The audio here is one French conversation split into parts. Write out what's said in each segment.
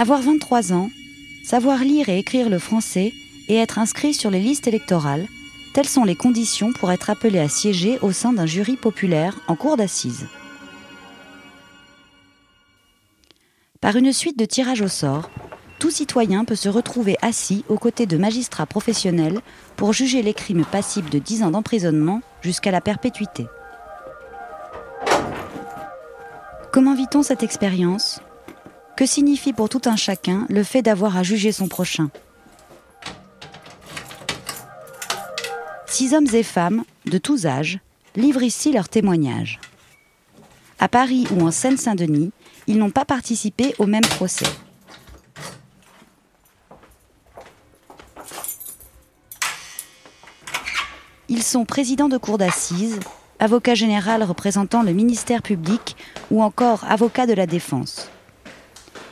Avoir 23 ans, savoir lire et écrire le français et être inscrit sur les listes électorales, telles sont les conditions pour être appelé à siéger au sein d'un jury populaire en cour d'assises. Par une suite de tirages au sort, tout citoyen peut se retrouver assis aux côtés de magistrats professionnels pour juger les crimes passibles de 10 ans d'emprisonnement jusqu'à la perpétuité. Comment vit-on cette expérience? Que signifie pour tout un chacun le fait d'avoir à juger son prochain? Six hommes et femmes, de tous âges, livrent ici leurs témoignages. À Paris ou en Seine-Saint-Denis, ils n'ont pas participé au même procès. Ils sont présidents de cour d'assises, avocat général représentant le ministère public ou encore avocat de la défense.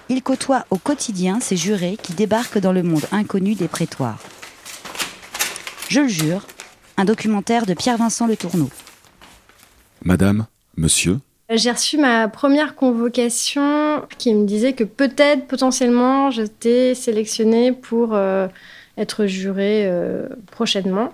Ils côtoient au quotidien ces jurés qui débarquent dans le monde inconnu des prétoires. Je le jure, un documentaire de Pierre-Vincent Le Tourneau. Madame, monsieur, j'ai reçu ma première convocation qui me disait que peut-être, potentiellement, j'étais sélectionnée pour euh, être jurée euh, prochainement.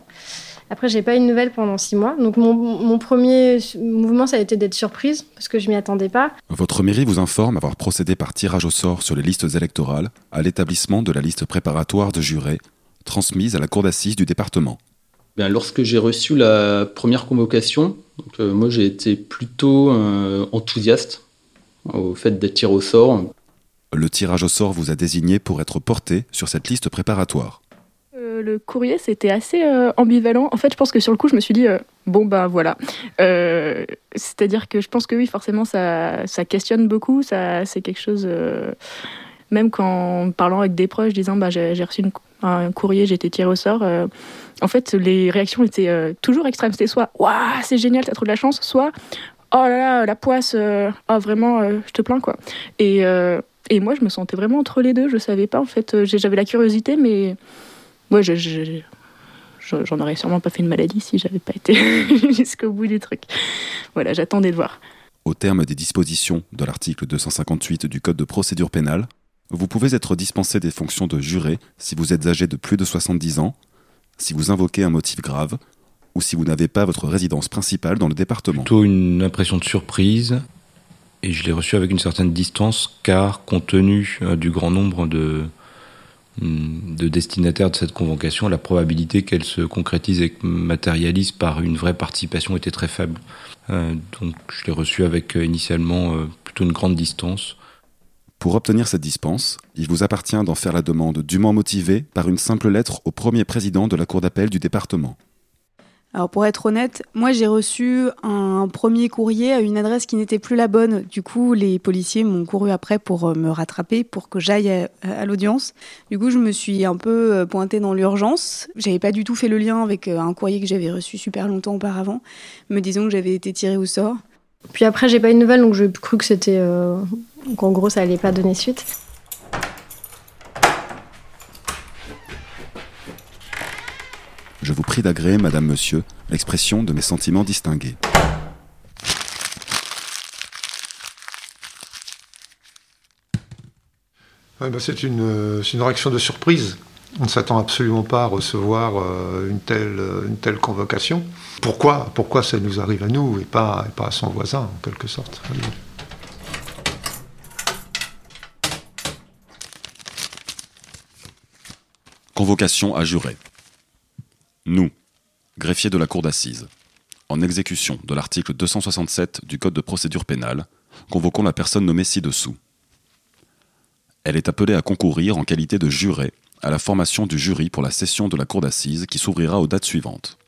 Après, j'ai pas eu de nouvelles pendant six mois. Donc, mon, mon, premier mouvement, ça a été d'être surprise parce que je m'y attendais pas. Votre mairie vous informe avoir procédé par tirage au sort sur les listes électorales à l'établissement de la liste préparatoire de jurés transmise à la cour d'assises du département. Bien, lorsque j'ai reçu la première convocation, euh, moi j'ai été plutôt euh, enthousiaste au fait d'être tiré au sort. Le tirage au sort vous a désigné pour être porté sur cette liste préparatoire. Euh, le courrier, c'était assez ambivalent. En fait, je pense que sur le coup, je me suis dit, bon, ben voilà. C'est-à-dire que je pense que oui, forcément, ça, ça questionne beaucoup. Ça, c'est quelque chose même quand parlant avec des proches disant bah j'ai reçu un courrier j'ai été tiré au sort en fait, les réactions étaient euh, toujours extrêmes. C'était soit Waouh, c'est génial, t'as trop de la chance, soit Oh là là, la poisse, euh, oh vraiment, euh, je te plains quoi. Et, et moi, je me sentais vraiment entre les deux. Je savais pas en fait. J'avais la curiosité, mais moi, j'en aurais sûrement pas fait une maladie si j'avais pas été jusqu'au bout du truc. Voilà, j'attendais de voir. Au terme des dispositions de l'article 258 du Code de procédure pénale, vous pouvez être dispensé des fonctions de juré si vous êtes âgé de plus de 70 ans si vous invoquez un motif grave ou si vous n'avez pas votre résidence principale dans le département. Plutôt une impression de surprise et je l'ai reçu avec une certaine distance car compte tenu euh, du grand nombre de, de destinataires de cette convocation, la probabilité qu'elle se concrétise et matérialise par une vraie participation était très faible. Euh, donc je l'ai reçu avec euh, initialement plutôt une grande distance. Pour obtenir cette dispense, il vous appartient d'en faire la demande dûment motivée par une simple lettre au premier président de la Cour d'appel du département. Alors pour être honnête, moi j'ai reçu un premier courrier à une adresse qui n'était plus la bonne. Du coup, les policiers m'ont couru après pour euh, me rattraper, pour que j'aille à, l'audience. Du coup, je me suis un peu euh, pointée dans l'urgence. J'avais pas du tout fait le lien avec euh, un courrier que j'avais reçu super longtemps auparavant, me disant que j'avais été tirée au sort. Puis après, j'ai pas eu de nouvelles, donc j'ai cru que c'était donc en gros, ça allait pas donner suite. Je vous prie d'agréer, Madame, Monsieur, l'expression de mes sentiments distingués. Bah, c'est une, une, réaction de surprise. On ne s'attend absolument pas à recevoir euh, une, telle, une telle convocation. Pourquoi, pourquoi ça nous arrive à nous et pas, et pas à son voisin, en quelque sorte? Convocation à jurer. Nous, greffiers de la Cour d'assises, en exécution de l'article 267 du Code de procédure pénale, convoquons la personne nommée ci-dessous. Elle est appelée à concourir en qualité de juré à la formation du jury pour la session de la Cour d'assises qui s'ouvrira aux dates suivantes.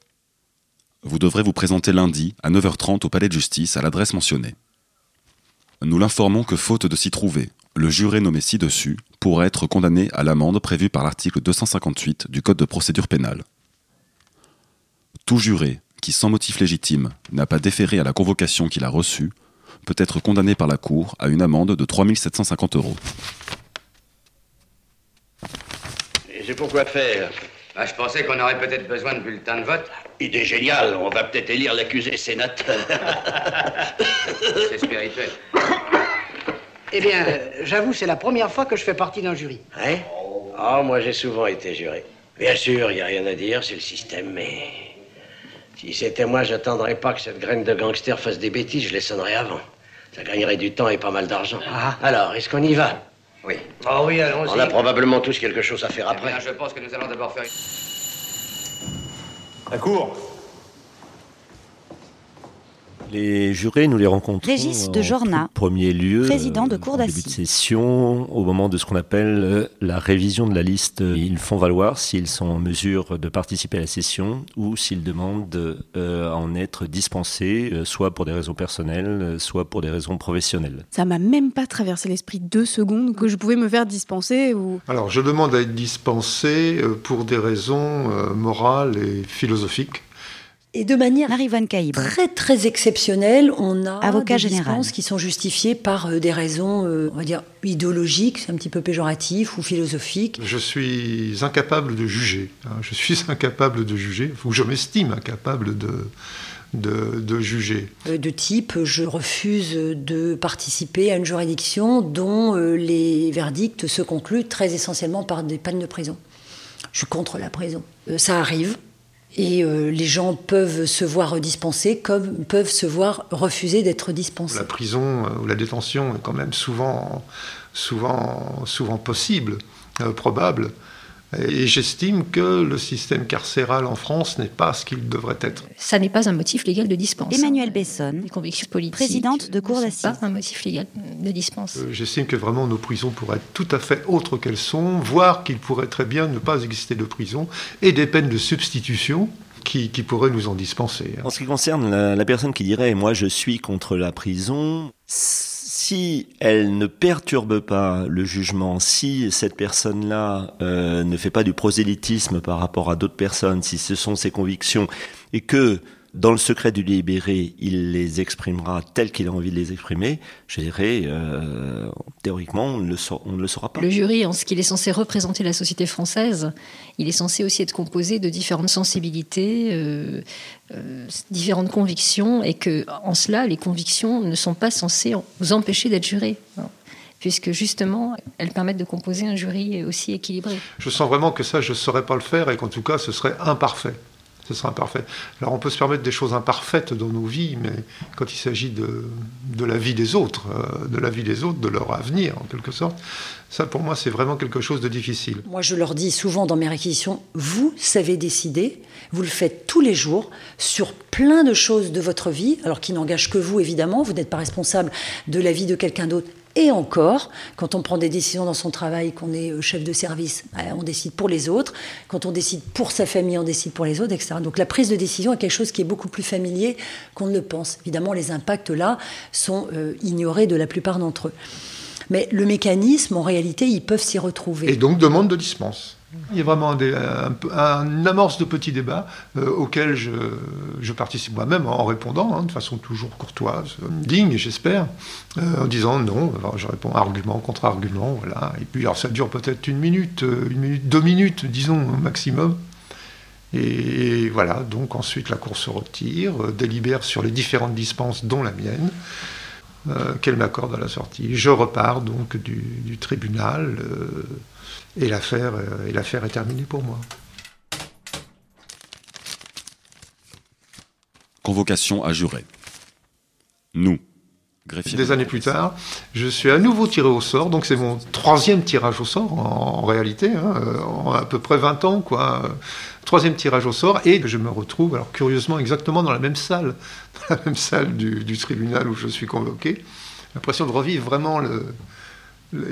Vous devrez vous présenter lundi à 9h30 au Palais de justice à l'adresse mentionnée. Nous l'informons que faute de s'y trouver, le juré nommé ci-dessus pourra être condamné à l'amende prévue par l'article 258 du Code de procédure pénale. Tout juré qui, sans motif légitime, n'a pas déféré à la convocation qu'il a reçue, peut être condamné par la Cour à une amende de 3750 euros. J'ai pourquoi faire? Bah, Je pensais qu'on aurait peut-être besoin de bulletins de vote. Idée géniale, on va peut-être élire l'accusé sénateur. C'est spirituel. Eh bien, j'avoue, c'est la première fois que je fais partie d'un jury. Hein Oh, moi j'ai souvent été juré. Bien sûr, il n'y a rien à dire, c'est le système, mais. Si c'était moi, j'attendrais pas que cette graine de gangster fasse des bêtises, je les sonnerais avant. Ça gagnerait du temps et pas mal d'argent. Ah. Alors, est-ce qu'on y va? Oui. Oh oui, allons-y. On a probablement tous quelque chose à faire Eh après. bien, je pense que nous allons d'abord faire une... La cour Les jurés, nous les rencontrons Régis de en Jorna, premier lieu, président de euh, cour en début de d'assises. session, au moment de ce qu'on appelle euh, la révision de la liste. Ils font valoir s'ils sont en mesure de participer à la session ou s'ils demandent euh, à en être dispensés, euh, soit pour des raisons personnelles, euh, soit pour des raisons professionnelles. Ça m'a même pas traversé l'esprit deux secondes que je pouvais me faire dispenser ou. Alors, je demande à être dispensé euh, pour des raisons euh, morales et philosophiques. Et de manière très très exceptionnelle, on a Avocat des général. dispenses qui sont justifiées par euh, des raisons, euh, on va dire, idéologiques, c'est un petit peu péjoratif, ou philosophiques. Je suis incapable de juger. hein. Je suis incapable de juger, ou je m'estime incapable de, de, de juger. Euh, de type je refuse de participer à une juridiction dont euh, les verdicts se concluent très essentiellement par des peines de prison. Je suis contre la prison. Euh, ça arrive. Et euh, les gens peuvent se voir dispensés comme peuvent se voir refuser d'être dispensés. La prison euh, ou la détention est quand même souvent, souvent, possible, euh, probable. Et j'estime que le système carcéral en France n'est pas ce qu'il devrait être. Ça n'est pas un motif légal de dispense. Besson, Les convictions politiques. présidente de cour d'assises. pas un motif légal de dispense. Euh, J'estime que vraiment nos prisons pourraient être tout à fait autres qu'elles sont, voire qu'il pourrait très bien ne pas exister de prison, et des peines de substitution qui, qui pourraient nous en dispenser. hein. En ce qui concerne la, la personne qui dirait moi je suis contre la prison, si elle ne perturbe pas le jugement, si cette personne-là euh, ne fait pas du prosélytisme par rapport à d'autres personnes, si ce sont ses convictions, et que dans le secret du libéré, il les exprimera tels qu'il a envie de les exprimer, je dirais, euh, théoriquement, on ne, le saura, on ne le saura pas. Le jury, en ce qu'il est censé représenter la société française, il est censé aussi être composé de différentes sensibilités, euh, euh, différentes convictions, et que en cela, les convictions ne sont pas censées nous empêcher d'être jurés, hein, puisque justement, elles permettent de composer un jury aussi équilibré. Je sens vraiment que ça, je ne saurais pas le faire et qu'en tout cas, ce serait imparfait. Ce serait imparfait. Alors, on peut se permettre des choses imparfaites dans nos vies, mais quand il s'agit de, de la vie des autres, euh, de la vie des autres, de leur avenir, en quelque sorte, ça, pour moi, c'est vraiment quelque chose de difficile. Moi, je leur dis souvent dans mes réquisitions, vous savez décider, vous le faites tous les jours sur plein de choses de votre vie, alors qui n'engagent que vous, évidemment, vous n'êtes pas responsable de la vie de quelqu'un d'autre. Et encore, quand on prend des décisions dans son travail, qu'on est euh, chef de service, bah, on décide pour les autres. Quand on décide pour sa famille, on décide pour les autres, etc. Donc la prise de décision est quelque chose qui est beaucoup plus familier qu'on ne le pense. Évidemment, les impacts là sont euh, ignorés de la plupart d'entre eux. Mais le mécanisme, en réalité, ils peuvent s'y retrouver. Et donc, demande de dispense. Il y a vraiment dé- un amorce de petits débats euh, auxquels je, participe moi-même en répondant hein, de façon toujours courtoise, digne, j'espère, euh, en disant non. Je réponds argument contre argument, voilà. Et puis, alors, ça dure peut-être une minute, euh, une minute, deux minutes, disons au maximum. Et voilà, donc ensuite la Cour se retire, euh, délibère sur les différentes dispenses, dont la mienne, qu'elle m'accorde à la sortie. Je repars donc du, tribunal et l'affaire euh, et l'affaire est terminée pour moi. Convocation à jurer. Nous, greffiers. Des années plus tard, je suis à nouveau tiré au sort, donc c'est mon troisième tirage au sort en, en réalité, hein, en à peu près 20 ans, quoi. Troisième tirage au sort, et je me retrouve, alors curieusement, exactement dans la même salle, dans la même salle du, du tribunal où je suis convoqué. L'impression de revivre vraiment le-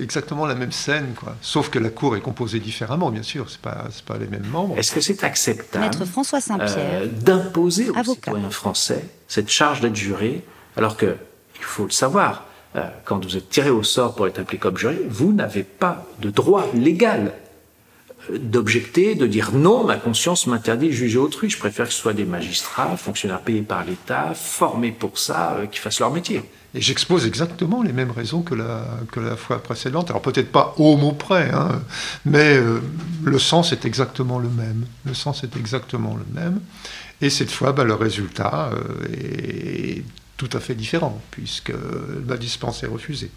exactement la même scène, quoi. Sauf que la cour est composée différemment, bien sûr, c'est pas, c'est pas les mêmes membres. Est-ce que c'est acceptable Maître François Saint-Pierre, euh, d'imposer aux avocat. citoyens français cette charge d'être juré, alors que, il faut le savoir, euh, quand vous êtes tiré au sort pour être appelé comme juré, vous n'avez pas de droit légal euh, d'objecter, de dire non, ma conscience m'interdit de juger autrui. Je préfère que ce soit des magistrats, fonctionnaires payés par l'État, formés pour ça, euh, qui fassent leur métier. Et j'expose exactement les mêmes raisons que la, que la fois précédente. Alors peut-être pas au mot près, hein, mais euh, le sens est exactement le même. Le sens est exactement le même. Et cette fois, bah, le résultat euh, est tout à fait différent, puisque ma dispense est refusée.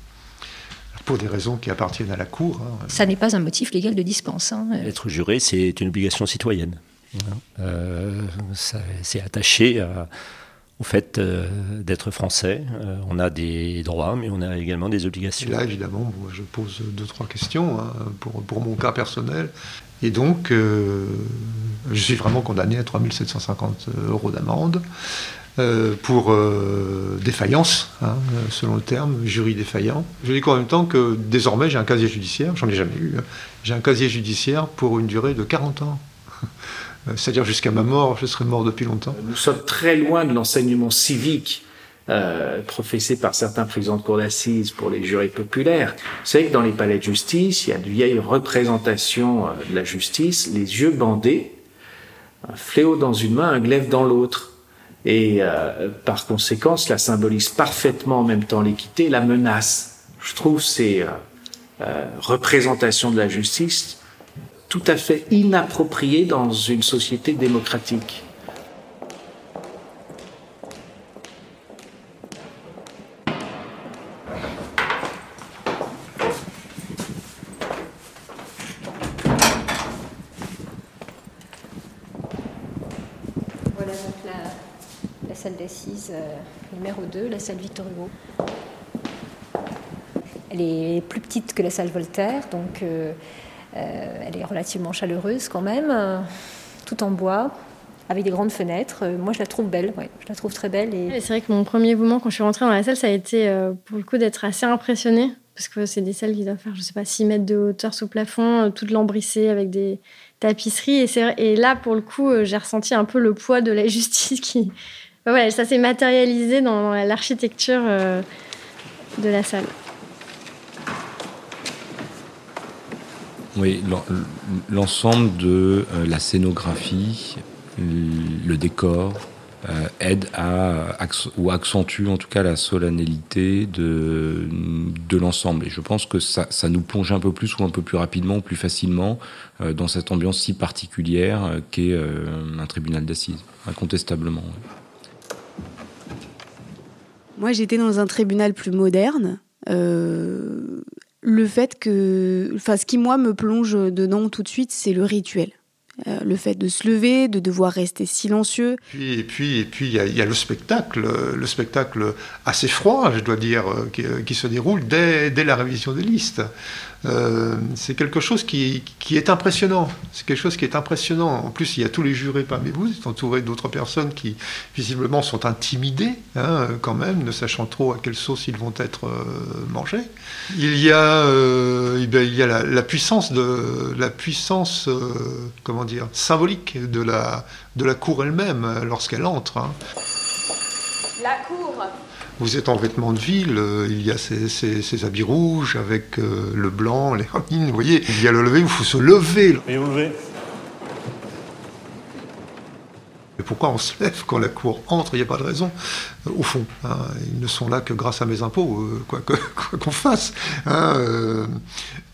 pour des raisons qui appartiennent à la Cour. hein. Ça n'est pas un motif légal de dispense. hein. Être juré, c'est une obligation citoyenne. Euh, ça- c'est attaché à- au fait euh, d'être français. Euh, on a des droits, mais on a également des obligations. là, évidemment, moi, je pose deux, trois questions hein, pour, pour mon cas personnel. Et donc, euh, je suis vraiment condamné à 3750 euros d'amende pour défaillance, hein, selon le terme, jury défaillant. Je dis qu'en même temps que désormais, j'ai un casier judiciaire, j'en ai jamais eu, hein. j'ai un casier judiciaire pour une durée de 40 ans. Euh, C'est-à-dire jusqu'à ma mort, je serais mort depuis longtemps. Nous sommes très loin de l'enseignement civique euh, professé par certains présidents de cour d'assises pour les jurés populaires. Vous savez que dans les palais de justice, il y a de vieilles représentations euh, de la justice, les yeux bandés, un fléau dans une main, un glaive dans l'autre. Et euh, par conséquent, cela symbolise parfaitement en même temps l'équité et la menace. Je trouve ces euh, euh, représentations de la justice tout à fait inappropriées dans une société démocratique. Voilà donc la, salle d'assises euh, numéro 2, la salle Victor Hugo. Elle est plus petite que la salle Voltaire, donc euh, elle est relativement chaleureuse quand même, euh, tout en bois, avec des grandes fenêtres. Euh, moi, je la trouve belle, je la trouve très belle. Et... C'est vrai que mon premier mouvement quand je suis rentrée dans la salle, ça a été euh, pour le coup d'être assez impressionnée. Parce que c'est des salles qui doivent faire, je sais pas, 6 mètres de hauteur sous plafond, euh, toutes lambrissées avec des tapisseries. Et, là, pour le coup, euh, j'ai ressenti un peu le poids de la justice qui. Voilà, ça s'est matérialisé dans l'architecture euh, de la salle. Oui, l'en- l'ensemble de euh, la scénographie, le décor, euh, aide à ou accentue en tout cas la solennalité de, de l'ensemble. Et je pense que ça, nous plonge un peu plus ou un peu plus rapidement ou plus facilement euh, dans cette ambiance si particulière qu'est un tribunal d'assises, incontestablement. Moi, j'étais dans un tribunal plus moderne. Le fait que. Enfin, ce qui, moi, me plonge dedans tout de suite, c'est le rituel. Euh, le fait de se lever, de devoir rester silencieux. Puis, et puis, et puis, il y, a- le spectacle, euh, le spectacle assez froid, je dois dire, euh, qui, qui se déroule dès, dès la révision des listes. Euh, c'est quelque chose qui, qui est impressionnant. C'est quelque chose qui est impressionnant. En plus, il y a tous les jurés parmi vous, vous êtes entouré d'autres personnes qui, visiblement, sont intimidées, hein, quand même, ne sachant trop à quelle sauce ils vont être euh, mangés. Il y a, euh, eh bien, il y a la, puissance de la puissance, comment dire, symbolique de la de la cour elle-même lorsqu'elle entre. hein. La cour. Vous êtes en vêtements de ville, euh, il y a ces, ces- ces habits rouges avec euh, le blanc, les hermines, vous voyez. Il y a le lever, il faut se lever. Et vous levez Et pourquoi on se lève quand la cour entre? Il n'y a pas de raison, au fond. hein. ils ne sont là que grâce à mes impôts, euh, quoi qu'on fasse. hein, euh.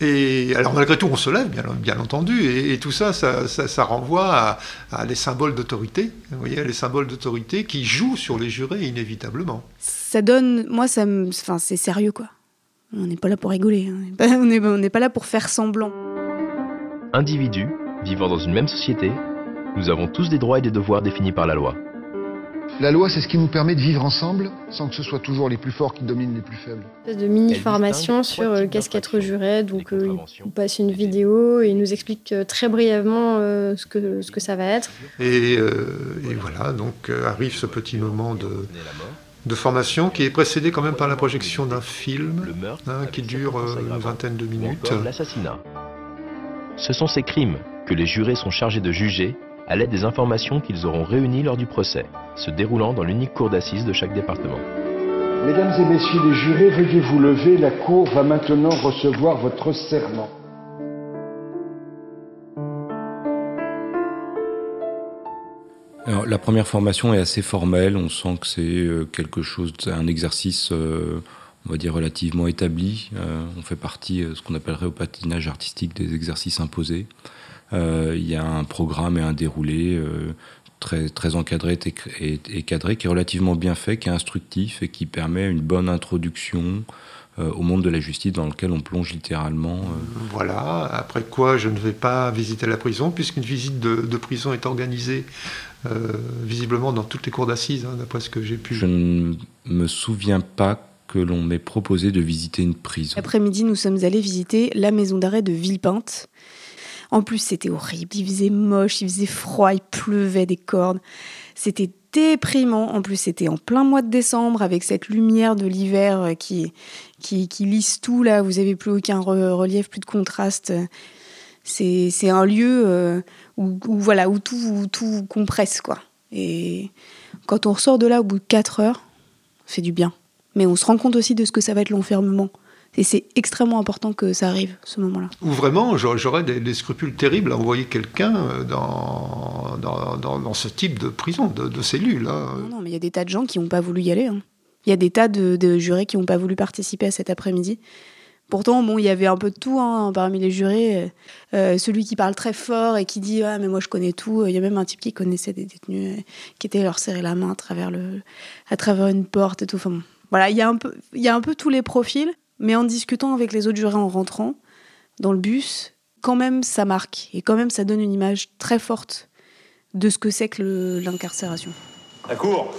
et alors malgré tout, on se lève, bien, bien entendu, et, et tout ça ça, ça- ça renvoie à, à des symboles d'autorité, vous voyez, les symboles d'autorité qui jouent sur les jurés inévitablement. Ça donne. Moi, ça me. Enfin, c'est sérieux, quoi. On n'est pas là pour rigoler. hein. On n'est pas- pas là pour faire semblant. Individus, vivant dans une même société, nous avons tous des droits et des devoirs définis par la loi. La loi, c'est ce qui nous permet de vivre ensemble sans que ce soit toujours les plus forts qui dominent les plus faibles. espèce de mini-formation sur euh, qu'est-ce qu'être juré. Donc, euh, il nous passe une vidéo et il nous explique euh, très brièvement euh, ce, que, ce que ça va être. Et, euh, et voilà, donc euh, arrive ce petit moment de, de formation qui est précédé quand même par la projection d'un film hein, qui dure euh, une vingtaine de minutes. l'assassinat. Ce sont ces crimes que les jurés sont chargés de juger à l'aide des informations qu'ils auront réunies lors du procès, se déroulant dans l'unique cour d'assises de chaque département. Mesdames et messieurs les jurés, veuillez vous lever. La Cour va maintenant recevoir votre serment. Alors, la première formation est assez formelle. On sent que c'est euh, quelque chose, un exercice, euh, on va dire, relativement établi. Euh, on fait partie, euh, ce qu'on appellerait au patinage artistique, des exercices imposés. Euh, Il y a un programme et un déroulé euh, très, très encadré et, et- et cadré, qui est relativement bien fait, qui est instructif et qui permet une bonne introduction euh, au monde de la justice dans lequel on plonge littéralement. euh. Voilà, après quoi je ne vais pas visiter la prison, puisqu'une visite de, de prison est organisée euh, visiblement dans toutes les cours d'assises, hein, d'après ce que j'ai pu. Je ne me souviens pas que l'on m'ait proposé de visiter une prison. L'après-midi, nous sommes allés visiter la maison d'arrêt de Villepinte. En plus, c'était horrible. Il faisait moche, il faisait froid, il pleuvait des cordes. C'était déprimant. En plus, c'était en plein mois de décembre avec cette lumière de l'hiver euh, qui, qui, qui lisse tout là. Vous avez plus aucun re- relief, plus de contraste. C'est c'est un lieu euh, où, voilà, où tout, où tout compresse, quoi. Et quand on ressort de là au bout de 4 heures, fait du bien. Mais on se rend compte aussi de ce que ça va être l'enfermement. Et c'est extrêmement important que ça arrive, ce moment-là. Ou vraiment, j'aurais des, des scrupules terribles à envoyer quelqu'un dans, dans, dans, dans ce type de prison, de, de cellule. hein. Non, non, mais il y a des tas de gens qui n'ont pas voulu y aller. hein. Il y a des tas de, de jurés qui n'ont pas voulu participer à cet après-midi. Pourtant, bon, il y avait un peu de tout hein, parmi les jurés. Euh, euh, celui qui parle très fort et qui dit ah mais moi je connais tout. Il y a même un type qui connaissait des détenus, euh, qui était leur serrer la main à travers le, à travers une porte et tout. Enfin, bon. voilà, il y a un peu, il y a un peu tous les profils. Mais en discutant avec les autres jurés en rentrant dans le bus, quand même ça marque et quand même ça donne une image très forte de ce que c'est que l'incarcération. La cour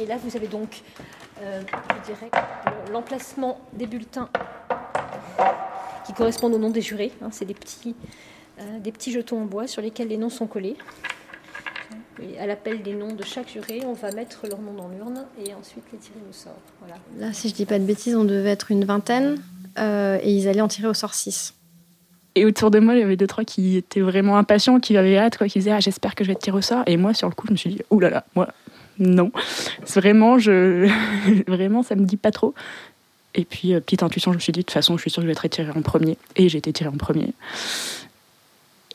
Et là, vous avez donc, euh, je dirais, le- l'emplacement des bulletins qui correspondent au nom des jurés. hein. c'est des petits, euh, des petits jetons en bois sur lesquels les noms sont collés. Et à l'appel des noms de chaque juré, on va mettre leur nom dans l'urne et ensuite les tirer au sort. Voilà. Là, si je dis pas de bêtises, on devait être une vingtaine euh, et ils allaient en tirer au sort 6. Et autour de moi, il y avait deux, trois qui étaient vraiment impatients, qui avaient hâte, quoi, qui disaient ah, J'espère que je vais être tiré au sort. Et moi, sur le coup, je me suis dit Ouh là là, moi, non. Vraiment, je... vraiment, ça me dit pas trop. Et puis, euh, petite intuition, je me suis dit De toute façon, je suis sûre que je vais être tiré en premier. Et j'ai été tiré en premier.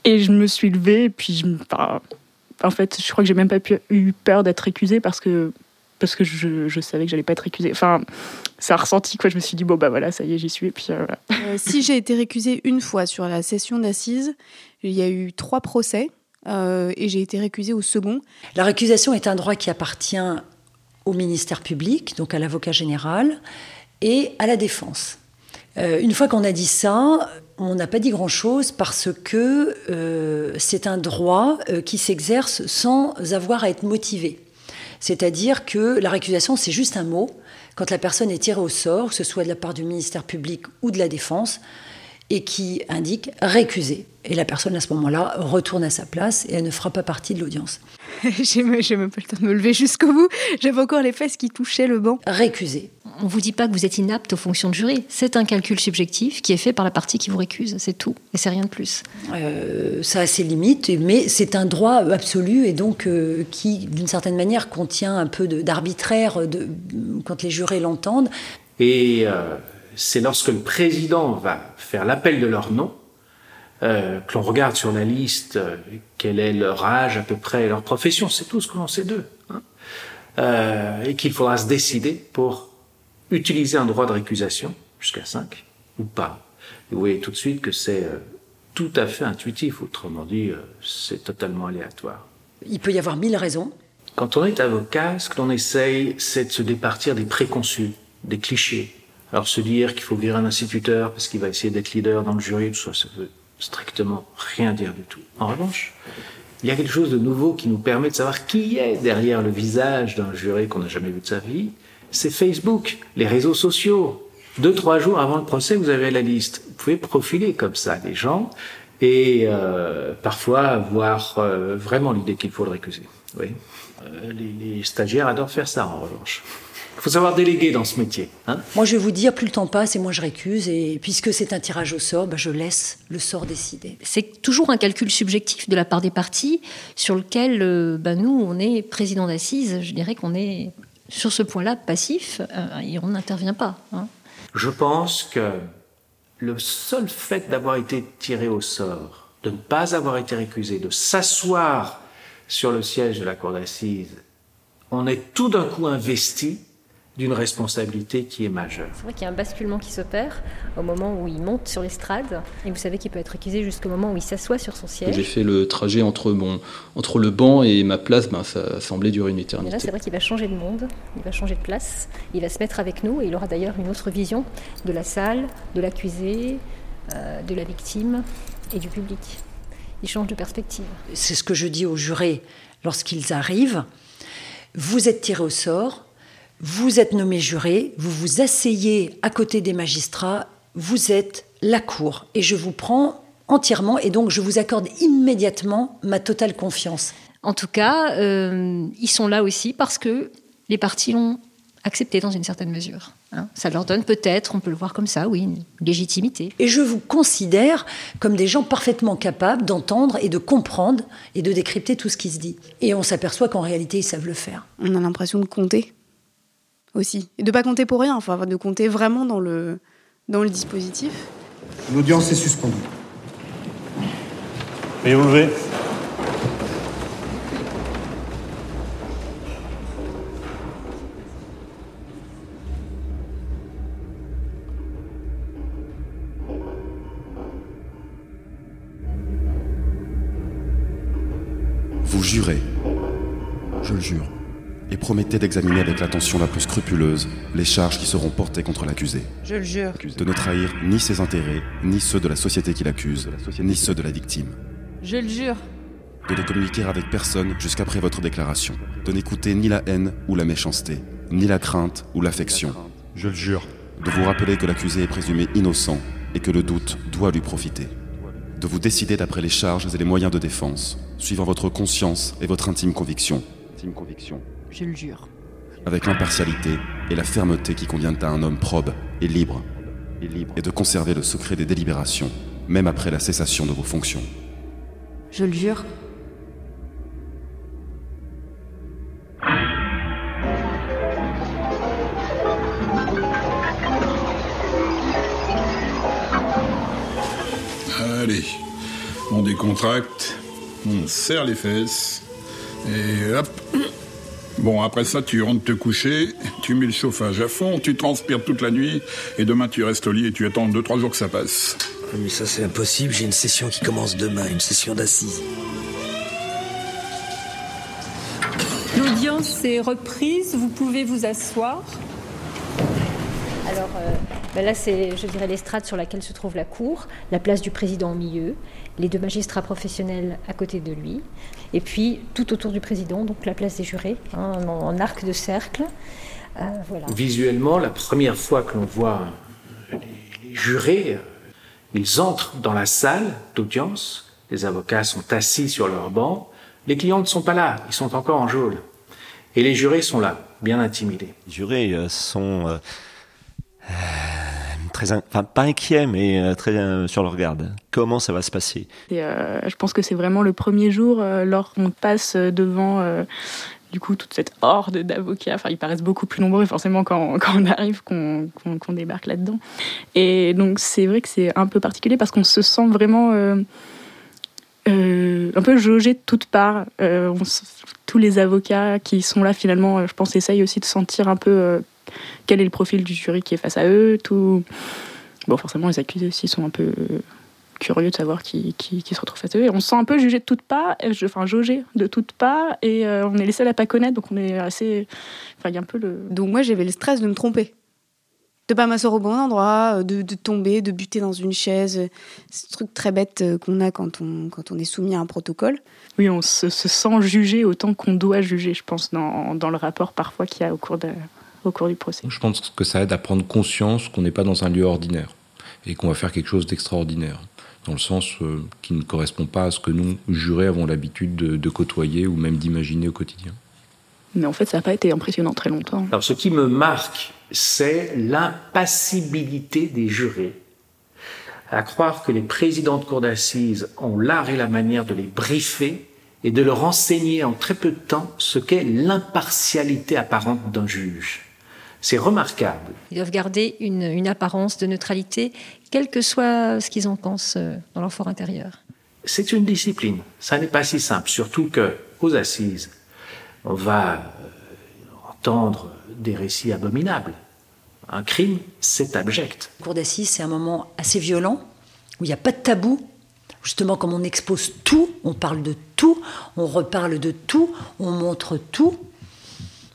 Et je me suis levée, et puis, je... me- enfin, en fait, je crois que j'ai même pas pu- eu peur d'être récusée parce que, parce que je, je savais que j'allais pas être récusée. Enfin, ça a ressenti, quoi. Je me suis dit Bon, bah voilà, ça y est, j'y suis. Et puis, euh, voilà. Euh, si j'ai été récusée une fois sur la session d'assises, il y a eu trois procès euh, et j'ai été récusée au second. La récusation est un droit qui appartient au ministère public, donc à l'avocat général, et à la défense. Euh, une fois qu'on a dit ça, on n'a pas dit grand-chose parce que euh, c'est un droit euh, qui s'exerce sans avoir à être motivé. C'est-à-dire que la récusation, c'est juste un mot. Quand la personne est tirée au sort, que ce soit de la part du ministère public ou de la défense, et qui indique récuser. Et la personne, à ce moment-là, retourne à sa place et elle ne fera pas partie de l'audience. j'ai même même pas le temps de me lever jusqu'au bout. J'avais encore les fesses qui touchaient le banc. Récusé. On vous dit pas que vous êtes inapte aux fonctions de jury. C'est un calcul subjectif qui est fait par la partie qui vous récuse. C'est tout. Et c'est rien de plus. Euh, ça a ses limites, mais c'est un droit absolu et donc euh, qui, d'une certaine manière, contient un peu d'arbitraire de, quand les jurés l'entendent. Et euh, c'est lorsque le président va faire l'appel de leur nom, euh, que l'on regarde sur la liste euh, quel est leur âge à peu près leur profession, c'est tout ce que l'on sait d'eux, hein. Euh, et qu'il faudra se décider pour utiliser un droit de récusation, jusqu'à 5, ou pas. Et vous voyez tout de suite que c'est euh, tout à fait intuitif, autrement dit, euh, c'est totalement aléatoire. Il peut y avoir mille raisons. Quand on est avocat, ce que l'on essaye, c'est de se départir des préconçus, des clichés. Alors se dire qu'il faut virer un instituteur parce qu'il va essayer d'être leader dans le jury, tout ça, ça veut strictement rien dire du tout. En revanche, il y a quelque chose de nouveau qui nous permet de savoir qui est derrière le visage d'un juré qu'on n'a jamais vu de sa vie. C'est Facebook, les réseaux sociaux. Deux, trois jours avant le procès, vous avez la liste. Vous pouvez profiler comme ça les gens et euh, parfois avoir euh, vraiment l'idée qu'il faut le récuser. Oui. Euh, les, les stagiaires adorent faire ça en revanche. Il faut savoir déléguer dans ce métier. Hein Moi, je vais vous dire, plus le temps passe et moi je récuse. Et puisque c'est un tirage au sort, ben, je laisse le sort décider. C'est toujours un calcul subjectif de la part des parties sur lequel ben, nous, on est président d'assises. Je dirais qu'on est sur ce point-là passif euh, on n'intervient pas. hein. Je pense que le seul fait d'avoir été tiré au sort, de ne pas avoir été récusé, de s'asseoir sur le siège de la cour d'assises, on est tout d'un coup investi d'une responsabilité qui est majeure. C'est vrai qu'il y a un basculement qui s'opère au moment où il monte sur l'estrade, et vous savez qu'il peut être accusé jusqu'au moment où il s'assoit sur son siège. J'ai fait le trajet entre, mon, entre le banc et ma place, ben, ça semblait durer une Et éternité. là, c'est vrai qu'il va changer de monde, il va changer de place, il va se mettre avec nous, et il aura d'ailleurs une autre vision de la salle, de l'accusé, euh, de la victime et du public. Il change de perspective. C'est ce que je dis aux jurés lorsqu'ils arrivent. Vous êtes tirés au sort, vous êtes nommé juré, vous vous asseyez à côté des magistrats, vous êtes la cour. Et je vous prends entièrement, et donc je vous accorde immédiatement ma totale confiance. En tout cas, euh, ils sont là aussi parce que les partis l'ont accepté dans une certaine mesure. hein. Ça leur donne peut-être, on peut le voir comme ça, oui, une légitimité. Et je vous considère comme des gens parfaitement capables d'entendre et de comprendre et de décrypter tout ce qui se dit. Et on s'aperçoit qu'en réalité, ils savent le faire. On a l'impression de compter aussi. Et de pas compter pour rien, enfin de compter vraiment dans le, dans le dispositif. L'audience est suspendue. Veuillez vous lever. Vous jurez, je le jure, et promettez d'examiner avec l'attention la plus scrupuleuse les charges qui seront portées contre l'accusé. Je le jure. De ne trahir ni ses intérêts, ni ceux de la société qui l'accuse, ni ceux de la victime. Je le jure. De ne communiquer avec personne jusqu'après votre déclaration. De n'écouter ni la haine ou la méchanceté, ni la crainte ou l'affection. Je le jure. De vous rappeler que l'accusé est présumé innocent et que le doute doit lui profiter. De vous décider d'après les charges et les moyens de défense, suivant votre conscience et votre intime conviction. Je le jure. Avec l'impartialité et la fermeté qui conviennent à un homme probe et libre. Et de conserver le secret des délibérations, même après la cessation de vos fonctions. Je le jure. Allez, on décontracte, on serre les fesses, et hop. Bon, après ça, tu rentres te coucher, tu mets le chauffage à fond, tu transpires toute la nuit, et demain tu restes au lit et tu attends 2-3 jours que ça passe. Mais ça, c'est impossible. J'ai une session qui commence demain, une session d'assises. L'audience est reprise, vous pouvez vous asseoir. Alors euh, ben là, c'est, je dirais, l'estrade sur laquelle se trouve la cour, la place du président au milieu, les deux magistrats professionnels à côté de lui, et puis tout autour du président, donc la place des jurés, hein, en, en arc de cercle. Euh, voilà. Visuellement, la première fois que l'on voit les, les jurés, ils entrent dans la salle d'audience, les avocats sont assis sur leur banc, les clients ne sont pas là, ils sont encore en geôle. Et les jurés sont là, bien intimidés. Les jurés euh, sont euh, pas inquiets, mais euh, très euh, sur leur garde. Comment ça va se passer? Euh, je pense que c'est vraiment le premier jour, euh, lorsqu'on passe devant du coup toute cette horde d'avocats. Enfin, ils paraissent beaucoup plus nombreux forcément quand, quand on arrive, qu'on qu'on débarque là-dedans. Et donc c'est vrai que c'est un peu particulier parce qu'on se sent vraiment un peu jaugé de toutes parts. Tous les avocats qui sont là finalement, je pense, essayent aussi de sentir un peu quel est le profil du jury qui est face à eux. Tout... Bon, forcément, les accusés aussi sont un peu euh, curieux de savoir qui, qui, qui se retrouve face à eux. Et on se sent un peu jugé de toutes parts, euh, je- enfin jaugé de toutes parts, et euh, on est les seuls à pas connaître, donc on est assez. Enfin, il y a un peu le. Donc moi, j'avais le stress de me tromper. De pas m'asseoir au bon endroit, de, de tomber, de buter dans une chaise. Ce truc très bête qu'on a quand on, quand on est soumis à un protocole. Oui, on se, se sent jugé autant qu'on doit juger, je pense, dans, dans le rapport parfois qu'il y a au cours, de, au cours du procès. Je pense que ça aide à prendre conscience qu'on n'est pas dans un lieu ordinaire et qu'on va faire quelque chose d'extraordinaire, dans le sens euh, qui ne correspond pas à ce que nous, jurés, avons l'habitude de, de côtoyer ou même d'imaginer au quotidien. Mais en fait, ça n'a pas été impressionnant très longtemps. Alors, ce qui me marque, c'est l'impassibilité des jurés. À croire que les présidents de cour d'assises ont l'art et la manière de les briefer et de leur enseigner en très peu de temps ce qu'est l'impartialité apparente d'un juge. C'est remarquable. Ils doivent garder une, une apparence de neutralité, quel que soit ce qu'ils en pensent euh, dans leur fort intérieur. C'est une discipline. Ça n'est pas si simple, surtout que aux assises, on va euh, entendre des récits abominables. Un crime, c'est abject. La cour d'assises, c'est un moment assez violent, où il n'y a pas de tabou. Justement, comme on expose tout, on parle de tout, on reparle de tout, on montre tout,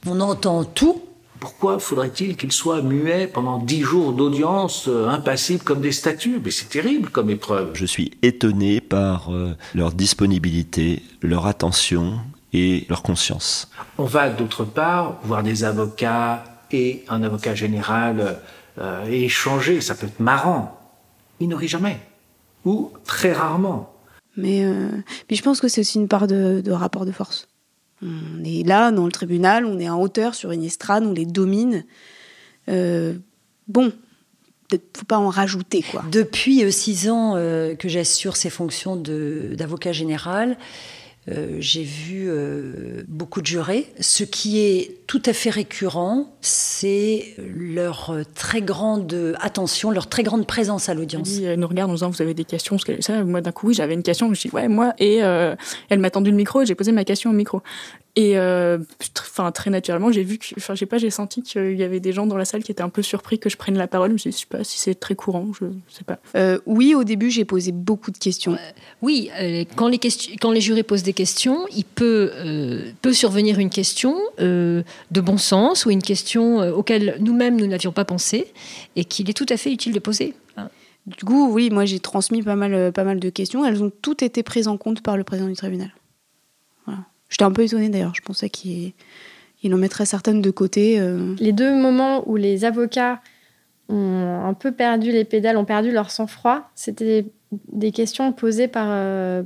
on entend tout. Pourquoi faudrait-il qu'ils soient muets pendant dix jours d'audience, euh, impassibles comme des statues? Mais c'est terrible comme épreuve. Je suis étonné par euh, leur disponibilité, leur attention et leur conscience. On va d'autre part voir des avocats et un avocat général euh, et échanger, ça peut être marrant. Ils n'auraient jamais. Ou très rarement. Mais euh, je pense que c'est aussi une part de, de rapport de force. On est là, dans le tribunal, on est en hauteur sur une estrade, on les domine. Euh, bon, faut pas en rajouter. Depuis euh, six ans euh, que j'assure ces fonctions d'avocat général, euh, j'ai vu euh, beaucoup de jurés. Ce qui est tout à fait récurrent, c'est leur euh, très grande attention, leur très grande présence à l'audience. elle nous regarde en disant vous avez des questions ça moi d'un coup oui j'avais une question je dit ouais moi et elle m'a tendu le micro et j'ai posé ma question au micro et euh, enfin très naturellement j'ai vu que enfin je sais pas j'ai senti qu'il y avait des gens dans la salle qui étaient un peu surpris que je prenne la parole je me suis dit je sais pas si c'est très courant je sais pas Euh, oui, au début, j'ai posé beaucoup de questions. Oui, euh, quand, les questions- quand les jurés posent des questions, il peut, euh, peut survenir une question euh, de bon sens ou une question euh, auquel nous-mêmes nous n'avions pas pensé et qu'il est tout à fait utile de poser. hein. Du coup, oui, moi j'ai transmis pas mal, pas mal de questions. Elles ont toutes été prises en compte par le président du tribunal. J'étais un peu étonnée d'ailleurs. Je pensais qu'il il en mettrait certaines de côté. euh. Les deux moments où les avocats ont un peu perdu les pédales, ont perdu leur sang-froid, c'était des questions posées par, euh,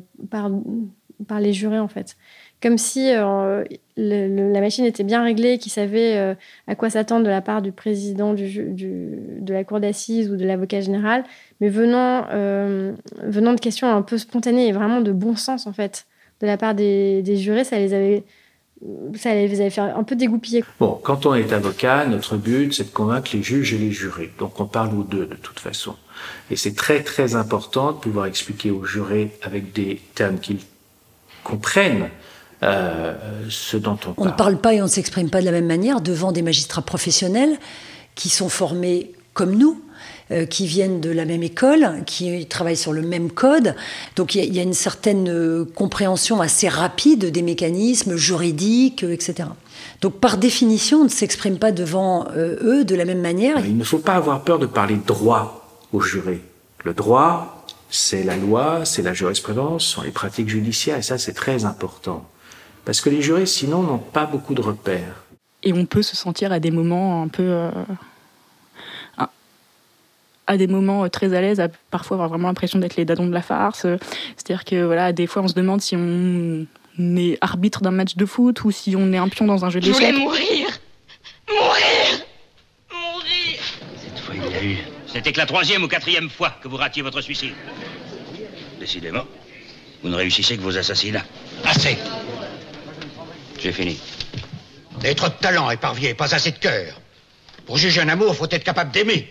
les jurés en fait. Comme si euh, la machine était bien réglée, qu'ils savaient à quoi s'attendre de la part du président de la cour d'assises ou de l'avocat général, mais venant de questions un peu spontanées et vraiment de bon sens en fait, de la part des, des jurés, ça les avait, ça les avait fait un peu dégoupiller. Bon, quand on est avocat, notre but, c'est de convaincre les juges et les jurés. Donc on parle aux deux de toute façon. Et c'est très très important de pouvoir expliquer aux jurés avec des termes qu'ils comprennent euh, ce dont on On parle. ne parle pas et on ne s'exprime pas de la même manière devant des magistrats professionnels qui sont formés comme nous, qui viennent de la même école, qui travaillent sur le même code. Donc il y a- il y, a une certaine euh, compréhension assez rapide des mécanismes juridiques, euh, etc. Donc par définition, on ne s'exprime pas devant euh, eux de la même manière. Il ne faut pas avoir peur de parler droit aux jurés. Le droit, c'est la loi, c'est la jurisprudence, ce sont les pratiques judiciaires, et ça c'est très important. Parce que les jurés, sinon, n'ont pas beaucoup de repères. et on peut se sentir à des moments un peu euh, à des moments euh, très à l'aise, à parfois avoir vraiment l'impression d'être les dadons de la farce. C'est-à-dire que voilà, des fois on se demande si on est arbitre d'un match de foot ou si on est un pion dans un jeu Je voulais d'échecs. mourir Mourir Mourir Cette fois, il l'a eu. C'était que la troisième ou quatrième fois que vous ratiez votre suicide. Décidément, vous ne réussissez que vos assassinats. Assez J'ai fini. Trop de talent, éparvier, pas assez de cœur. Pour juger un amour, faut être capable d'aimer.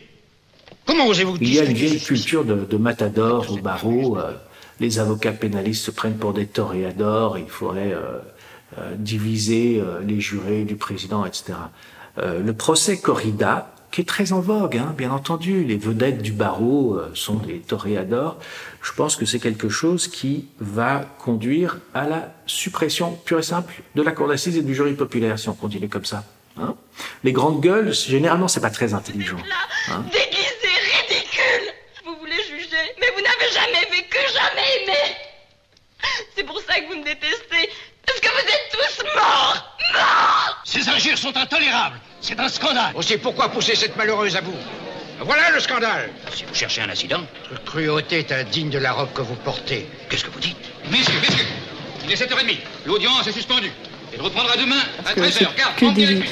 Comment osez-vous Il y a une vieille culture de, de matador au barreau. euh, les avocats pénalistes se prennent pour des toréadors. Il faudrait euh, euh, diviser euh, les jurés du président, etc. Euh, le procès corrida, qui est très en vogue, hein, bien entendu, les vedettes du barreau euh, sont des toréadors. Je pense que c'est quelque chose qui va conduire à la suppression pure et simple de la cour d'assises et du jury populaire si on continue comme ça. hein. les grandes gueules, généralement, c'est pas très intelligent. hein. Déguisé, ridicule Vous voulez juger, mais vous n'avez jamais vécu, jamais aimé C'est pour ça que vous me détestez, parce que vous êtes tous morts Morts Ces injures sont intolérables. C'est un scandale. Aussi, pourquoi pousser cette malheureuse à vous Voilà le scandale. Si vous cherchez un incident, Votre cruauté est indigne de la robe que vous portez. qu'est-ce que vous dites? Messieurs, messieurs, il est 7h30. L'audience est suspendue. Elle reprendra demain à que c'est 13h. Garde, que des-.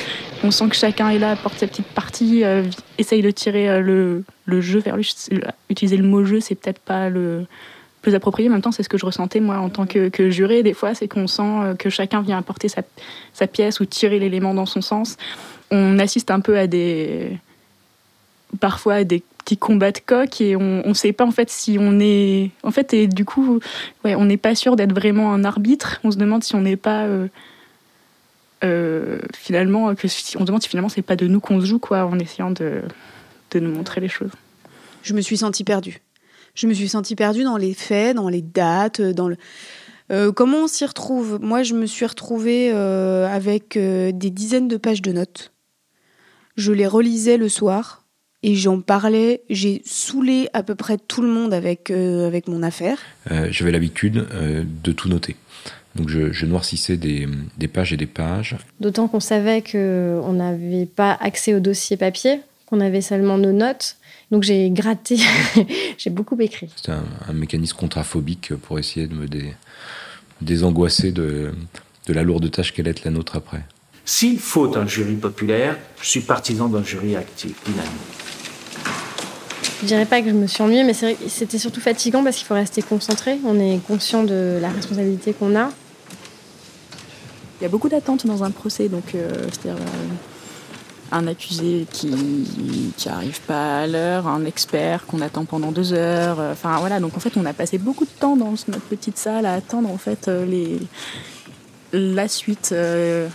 On sent que chacun est là, apporte sa petite partie, euh, essaye de tirer euh, le, le jeu vers lui. Je- Utiliser le mot jeu, c'est peut-être pas le plus approprié. En même temps, c'est ce que je ressentais moi en tant que, juré. Des fois, c'est qu'on sent euh, que chacun vient apporter sa, pièce ou tirer l'élément dans son sens. On assiste un peu à des parfois à des petits combats de coq et on ne sait pas en fait si on est en fait et du coup ouais on n'est pas sûr d'être vraiment un arbitre on se demande si on n'est pas euh, euh, finalement, que on demande si finalement c'est pas de nous qu'on se joue, quoi, en essayant de, de nous montrer les choses. Je me suis sentie perdue. Je me suis sentie perdue dans les faits, dans les dates, dans le. Euh, comment on s'y retrouve? Moi, je me suis retrouvée euh, avec euh, des dizaines de pages de notes. Je les relisais le soir et j'en parlais. J'ai saoulé à peu près tout le monde avec, euh, avec mon affaire. Euh, J'avais l'habitude euh, de tout noter. Donc je, je noircissais des, des pages et des pages. D'autant qu'on savait qu'on n'avait pas accès au dossier papier, qu'on avait seulement nos notes. Donc j'ai gratté, j'ai beaucoup écrit. C'était un, un mécanisme contraphobique pour essayer de me dé- désangoisser de, de la lourde tâche qu'allait être la nôtre après. S'il faut un jury populaire, je suis partisan d'un jury actif, dynamique. Je dirais pas que je me suis ennuyée, mais c'est vrai que c'était surtout fatigant parce qu'il faut rester concentré. On est conscient de la responsabilité qu'on a. Il y a beaucoup d'attentes dans un procès, donc euh, c'est-à-dire euh, un accusé qui qui arrive pas à l'heure, un expert qu'on attend pendant deux heures. euh, Enfin voilà, donc en fait on a passé beaucoup de temps dans notre petite salle à attendre en fait euh, les la suite. euh,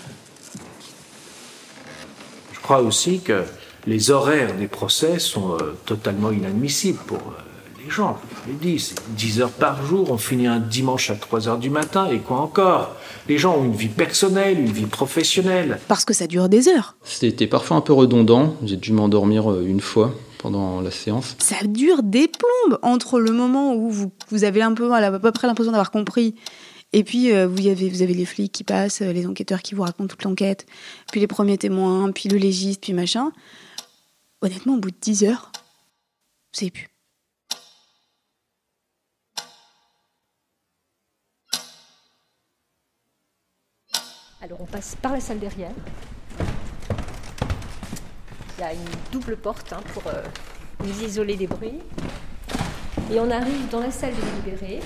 Je crois aussi que les horaires des procès sont totalement inadmissibles pour les gens. Dit, c'est 10 heures par jour, on finit un dimanche à 3 heures du matin, et quoi encore? Les gens ont une vie personnelle, une vie professionnelle. Parce que ça dure des heures. C'était parfois un peu redondant. J'ai dû m'endormir euh, une fois pendant la séance. Ça dure des plombes entre le moment où vous, vous avez un peu, à peu près l'impression d'avoir compris. Et puis, euh, vous, y avez, vous avez les flics qui passent, euh, les enquêteurs qui vous racontent toute l'enquête, puis les premiers témoins, puis le légiste, puis machin. Honnêtement, au bout de 10 heures, vous savez plus. Alors on passe par la salle derrière. Il y a une double porte hein, pour euh, nous isoler des bruits. Et on arrive dans la salle des délibérés.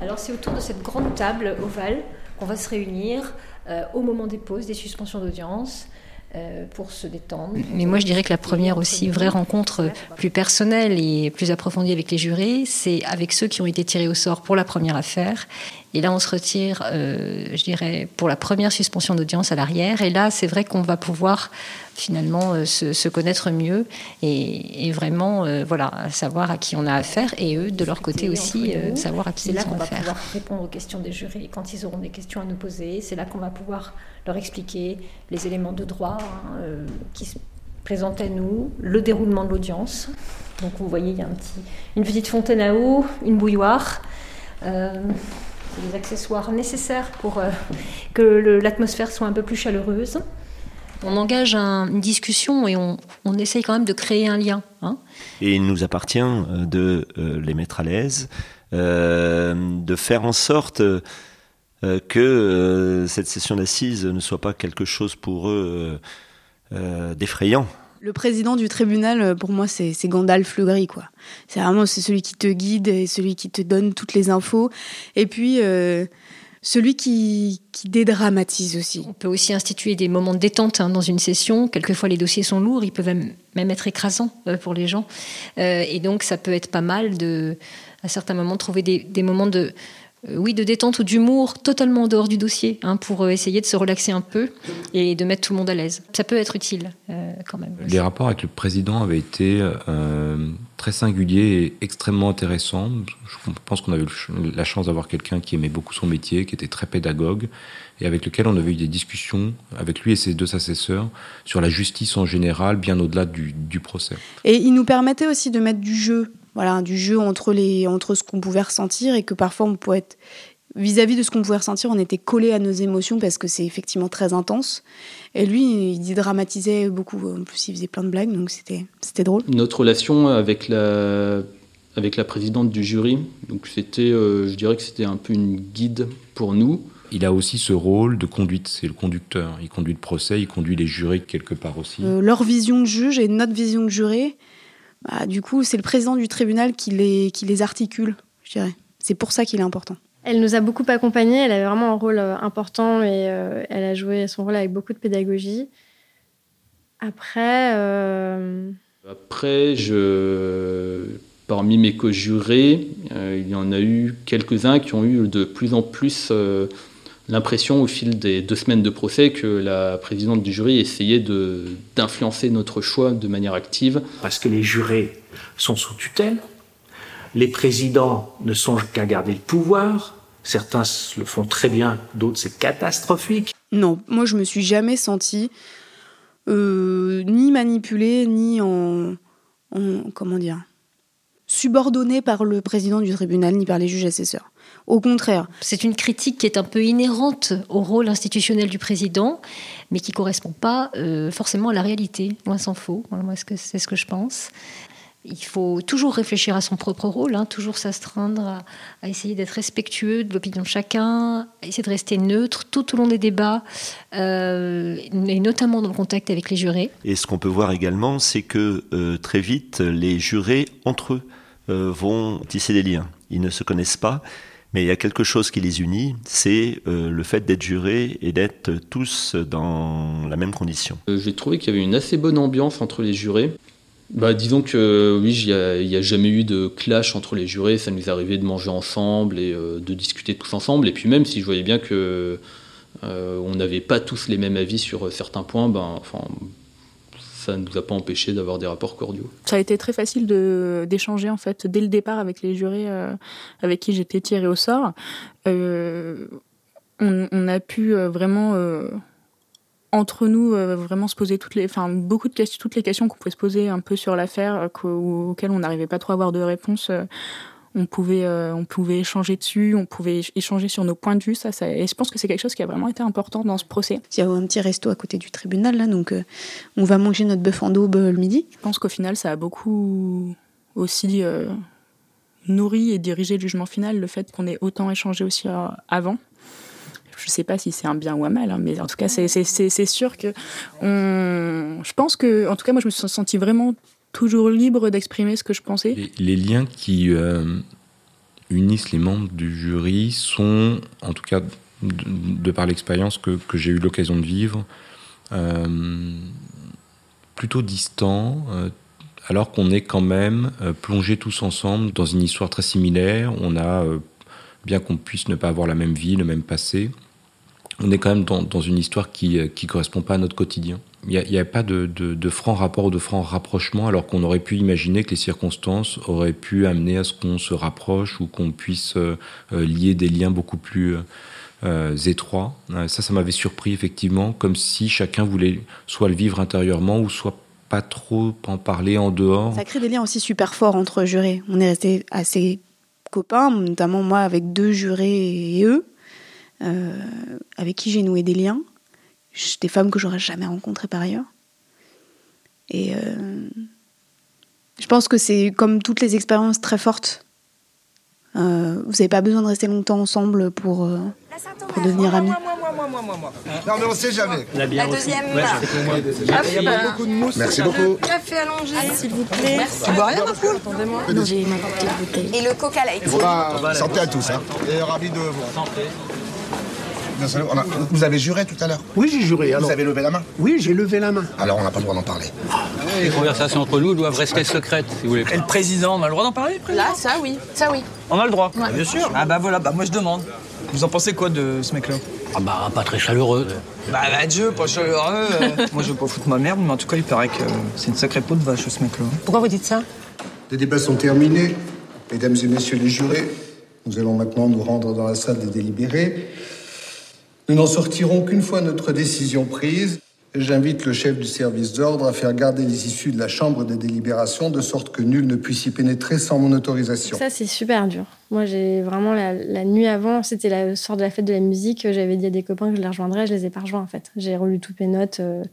Alors c'est autour de cette grande table ovale qu'on va se réunir euh, au moment des pauses, des suspensions d'audience. Euh, pour se détendre. Mais moi, je dirais que la première aussi vraie rencontre plus personnelle et plus approfondie avec les jurés, c'est avec ceux qui ont été tirés au sort pour la première affaire. Et là, on se retire, euh, je dirais, pour la première suspension d'audience à l'arrière. Et là, c'est vrai qu'on va pouvoir finalement euh, se, se connaître mieux et, et vraiment, euh, voilà, savoir à qui on a affaire et eux, de leur côté aussi, euh, savoir à qui C'est ils là ont qu'on va affaire. pouvoir répondre aux questions des jurés quand ils auront des questions à nous poser. C'est là qu'on va pouvoir leur expliquer les éléments de droit hein, qui se présentent à nous, le déroulement de l'audience. Donc vous voyez, il y a un petit, une petite fontaine à eau, une bouilloire. Euh, c'est des accessoires nécessaires pour euh, que l'atmosphère soit un peu plus chaleureuse. On engage un- une discussion et on, on essaye quand même de créer un lien. hein. Et il nous appartient euh, de euh, les mettre à l'aise, euh, de faire en sorte que euh, cette session d'assises ne soit pas quelque chose pour eux euh, d'effrayant. Le président du tribunal, pour moi, c'est c'est Gandalf le gris, quoi. C'est vraiment c'est celui qui te guide et celui qui te donne toutes les infos. Et puis, euh, celui qui, qui dédramatise aussi. On peut aussi instituer des moments de détente hein, dans une session. Quelquefois, les dossiers sont lourds, ils peuvent même, même être écrasants euh, pour les gens. Euh, et donc, ça peut être pas mal de, à certains moments, trouver des, des moments de, oui, de détente ou d'humour totalement en dehors du dossier, hein, pour euh, essayer de se relaxer un peu et de mettre tout le monde à l'aise. Ça peut être utile euh, quand même. Les rapports avec le président avaient été euh, très singuliers et extrêmement intéressants. Je pense qu'on avait eu la chance d'avoir quelqu'un qui aimait beaucoup son métier, qui était très pédagogue, et avec lequel on avait eu des discussions, avec lui et ses deux assesseurs, sur la justice en général, bien au-delà du, du procès. Et il nous permettait aussi de mettre du jeu, voilà, du jeu entre, les, entre ce qu'on pouvait ressentir et que parfois on pouvait être. Vis-à-vis de ce qu'on pouvait ressentir, on était collé à nos émotions parce que c'est effectivement très intense. Et lui, il dédramatisait beaucoup. En plus, il faisait plein de blagues, donc c'était c'était drôle. Notre relation avec la, avec la présidente du jury, donc c'était, euh, je dirais que c'était un peu une guide pour nous. Il a aussi ce rôle de conduite, c'est le conducteur. Il conduit le procès, il conduit les jurés quelque part aussi. Euh, leur vision de juge et notre vision de juré, bah, du coup, c'est le président du tribunal qui les, qui les articule, je dirais. C'est pour ça qu'il est important. Elle nous a beaucoup accompagnés, elle avait vraiment un rôle euh, important et euh, elle a joué son rôle avec beaucoup de pédagogie. Après, euh, Après, je, parmi mes co-jurés, euh, il y en a eu quelques-uns qui ont eu de plus en plus euh, l'impression au fil des deux semaines de procès que la présidente du jury essayait d'influencer notre choix de manière active. Parce que les jurés sont sous tutelle, les présidents ne songent qu'à garder le pouvoir, certains le font très bien, d'autres c'est catastrophique. Non, moi je me suis jamais sentie euh, ni manipulée, ni en, en comment dire subordonnée par le président du tribunal, ni par les juges assesseurs. Au contraire. C'est une critique qui est un peu inhérente au rôle institutionnel du président, mais qui ne correspond pas euh, forcément à la réalité. Loin s'en faut. Moi, c'est ce que je pense. Il faut toujours réfléchir à son propre rôle, hein, toujours s'astreindre à, essayer d'être respectueux de l'opinion de chacun, à essayer de rester neutre tout au long des débats, euh, et notamment dans le contact avec les jurés. Et ce qu'on peut voir également, c'est que euh, très vite, les jurés, entre eux, vont tisser des liens. Ils ne se connaissent pas, mais il y a quelque chose qui les unit, c'est euh, le fait d'être jurés et d'être tous dans la même condition. Euh, j'ai trouvé qu'il y avait une assez bonne ambiance entre les jurés. Bah, disons que oui, il n'y a, jamais eu de clash entre les jurés. Ça nous arrivait de manger ensemble et euh, de discuter tous ensemble. Et puis même si je voyais bien que on n'avait pas tous les mêmes avis sur certains points, ben, enfin, ça ne nous a pas empêché d'avoir des rapports cordiaux. Ça a été très facile d'échanger en fait dès le départ avec les jurés euh, avec qui j'étais tirée au sort. Euh, on, a pu euh, vraiment entre nous vraiment se poser toutes les, enfin beaucoup de questions, toutes les questions qu'on pouvait se poser un peu sur l'affaire auxquelles on n'arrivait pas trop à avoir de réponse on pouvait, euh, on pouvait échanger dessus, on pouvait échanger sur nos points de vue. Ça, et je pense que c'est quelque chose qui a vraiment été important dans ce procès. Il y a un petit resto à côté du tribunal, là, donc euh, on va manger notre bœuf en daube euh, le midi. Je pense qu'au final, ça a beaucoup aussi nourri et dirigé le jugement final, le fait qu'on ait autant échangé aussi avant. Je ne sais pas si c'est un bien ou un mal, hein, mais en tout cas, c'est sûr que on... je pense que, en tout cas, moi, je me suis sentie vraiment toujours libre d'exprimer ce que je pensais. Les, liens qui euh, unissent les membres du jury sont, en tout cas de, par l'expérience que, que j'ai eu l'occasion de vivre, euh, plutôt distants, euh, alors qu'on est quand même plongés tous ensemble dans une histoire très similaire. On a, bien qu'on puisse ne pas avoir la même vie, le même passé, on est quand même dans, dans une histoire qui ne correspond pas à notre quotidien. Il n'y a, pas de, franc rapport ou de franc rapprochement, alors qu'on aurait pu imaginer que les circonstances auraient pu amener à ce qu'on se rapproche ou qu'on puisse euh, euh, lier des liens beaucoup plus euh, étroits. ça, ça m'avait surpris effectivement, comme si chacun voulait soit le vivre intérieurement ou soit pas trop en parler en dehors. Ça crée des liens aussi super forts entre jurés. On est resté assez copains, notamment moi avec deux jurés et eux, avec qui j'ai noué des liens des femmes que j'aurais jamais rencontrées par ailleurs. Et euh, je pense que c'est comme toutes les expériences très fortes. Euh, vous n'avez pas besoin de rester longtemps ensemble pour, euh, pour devenir amis. Non, mais on sait jamais. La, deuxième. Ouais, Il y a beaucoup de mousse. Merci beaucoup. Café allongé, s'il vous plaît. Merci. Tu bois rien, Attendez-moi. Non, j'ai ma petite bouteille. Et le coca light. santé à tous. Hein. Et ravi de vous. Santé. Vous avez juré tout à l'heure Oui, j'ai juré. Vous avez levé la main Oui, j'ai levé la main. Alors on n'a pas le droit d'en parler. les conversations entre nous doivent rester secrètes, si vous voulez. Et le président, on a le droit d'en parler Là, ça oui. Ça oui. On a le droit Bien sûr. Ah bah voilà, bah moi je demande. Vous en pensez quoi de ce mec-là? Ah bah pas très chaleureux. Bah, bah Dieu, pas chaleureux. Euh. moi je veux pas foutre ma merde, mais en tout cas il paraît que c'est une sacrée peau de vache ce mec-là. Pourquoi vous dites ça? Les débats sont terminés. Mesdames et messieurs les jurés, nous allons maintenant nous rendre dans la salle des délibérés. Nous n'en sortirons qu'une fois notre décision prise. J'invite le chef du service d'ordre à faire garder les issues de la chambre des délibérations de sorte que nul ne puisse y pénétrer sans mon autorisation. Ça, c'est super dur. Moi, j'ai vraiment la, nuit avant, c'était la soir de la fête de la musique. J'avais dit à des copains que je les rejoindrais, je les ai pas rejoints en fait. J'ai relu toutes mes notes, euh,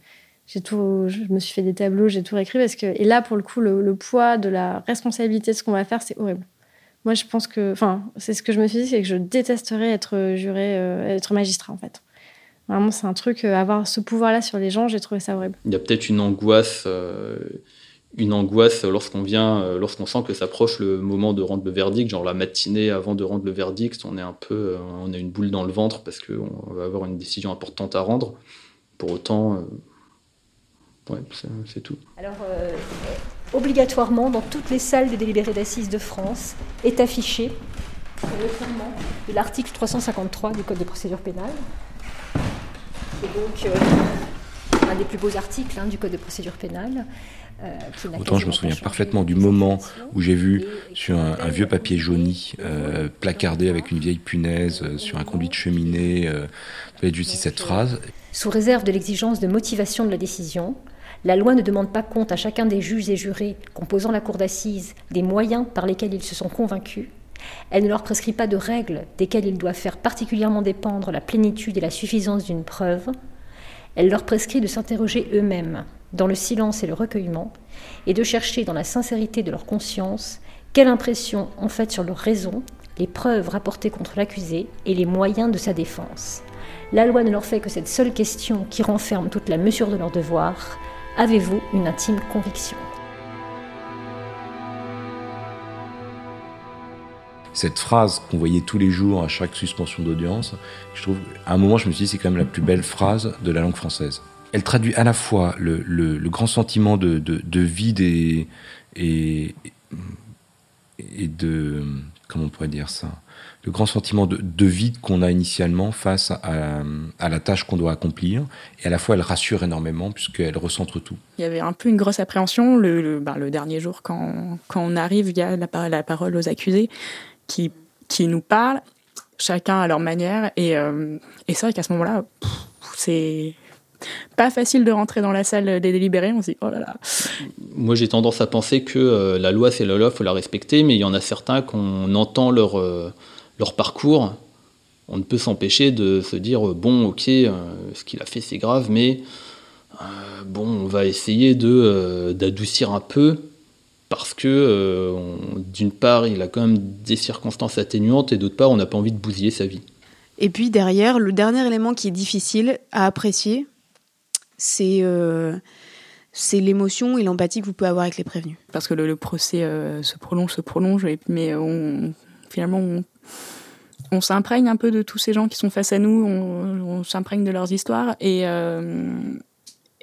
j'ai tout, je me suis fait des tableaux, j'ai tout réécrit parce que et là, pour le coup, le poids de la responsabilité de ce qu'on va faire, c'est horrible. Moi, je pense que, enfin, c'est ce que je me suis dit, c'est que je détesterais être juré, euh, être magistrat, en fait. Vraiment, c'est un truc, euh, avoir ce pouvoir-là sur les gens, j'ai trouvé ça horrible. Il y a peut-être une angoisse, euh, une angoisse lorsqu'on vient, lorsqu'on sent que s'approche le moment de rendre le verdict, genre la matinée avant de rendre le verdict, on est un peu, on a une boule dans le ventre parce qu'on va avoir une décision importante à rendre. Pour autant, ouais, c'est tout. Alors obligatoirement dans toutes les salles de délibérés d'assises de France est affiché de l'article 353 du Code de procédure pénale. Et donc, euh, un des plus beaux articles hein, du Code de procédure pénale. Euh, Autant je me souviens parfaitement du moment où j'ai vu sur un, un, vieux papier jauni euh, placardé avec une vieille punaise euh, sur un conduit de cheminée, de justice cette phrase. Sous réserve de l'exigence de motivation de la décision, la loi ne demande pas compte à chacun des juges et jurés composant la cour d'assises des moyens par lesquels ils se sont convaincus. Elle ne leur prescrit pas de règles desquelles ils doivent faire particulièrement dépendre la plénitude et la suffisance d'une preuve. Elle leur prescrit de s'interroger eux-mêmes, dans le silence et le recueillement, et de chercher dans la sincérité de leur conscience quelle impression ont faite sur leur raison les preuves rapportées contre l'accusé et les moyens de sa défense. La loi ne leur fait que cette seule question qui renferme toute la mesure de leur devoir. Avez-vous une intime conviction? Cette phrase qu'on voyait tous les jours à chaque suspension d'audience, je trouve, à un moment, je me suis dit, c'est quand même la plus belle phrase de la langue française. Elle traduit à la fois le, grand sentiment de, de, de vide et, de. Comment on pourrait dire ça? Le grand sentiment de, de vide qu'on a initialement face à, la tâche qu'on doit accomplir. Et à la fois, elle rassure énormément puisqu'elle recentre tout. Il y avait un peu une grosse appréhension. Le, le, ben, dernier jour, quand, quand on arrive, il y a la, la parole aux accusés qui, qui nous parlent, chacun à leur manière. Et, euh, et c'est vrai qu'à ce moment-là, c'est pas facile de rentrer dans la salle des délibérés. On se dit, oh là là. Moi, j'ai tendance à penser que euh, la loi, c'est la loi, il faut la respecter, mais il y en a certains qu'on entend leur, euh, leur parcours. On ne peut s'empêcher de se dire, euh, bon, ok, euh, ce qu'il a fait, c'est grave, mais euh, bon, on va essayer de, d'adoucir un peu parce que d'une part, il a quand même des circonstances atténuantes et d'autre part, on n'a pas envie de bousiller sa vie. Et puis derrière, le dernier élément qui est difficile à apprécier, c'est euh, c'est l'émotion et l'empathie que vous pouvez avoir avec les prévenus. Parce que le, le procès euh, se prolonge, se prolonge, et, mais on, finalement, on, on s'imprègne un peu de tous ces gens qui sont face à nous, on, on s'imprègne de leurs histoires, et, euh,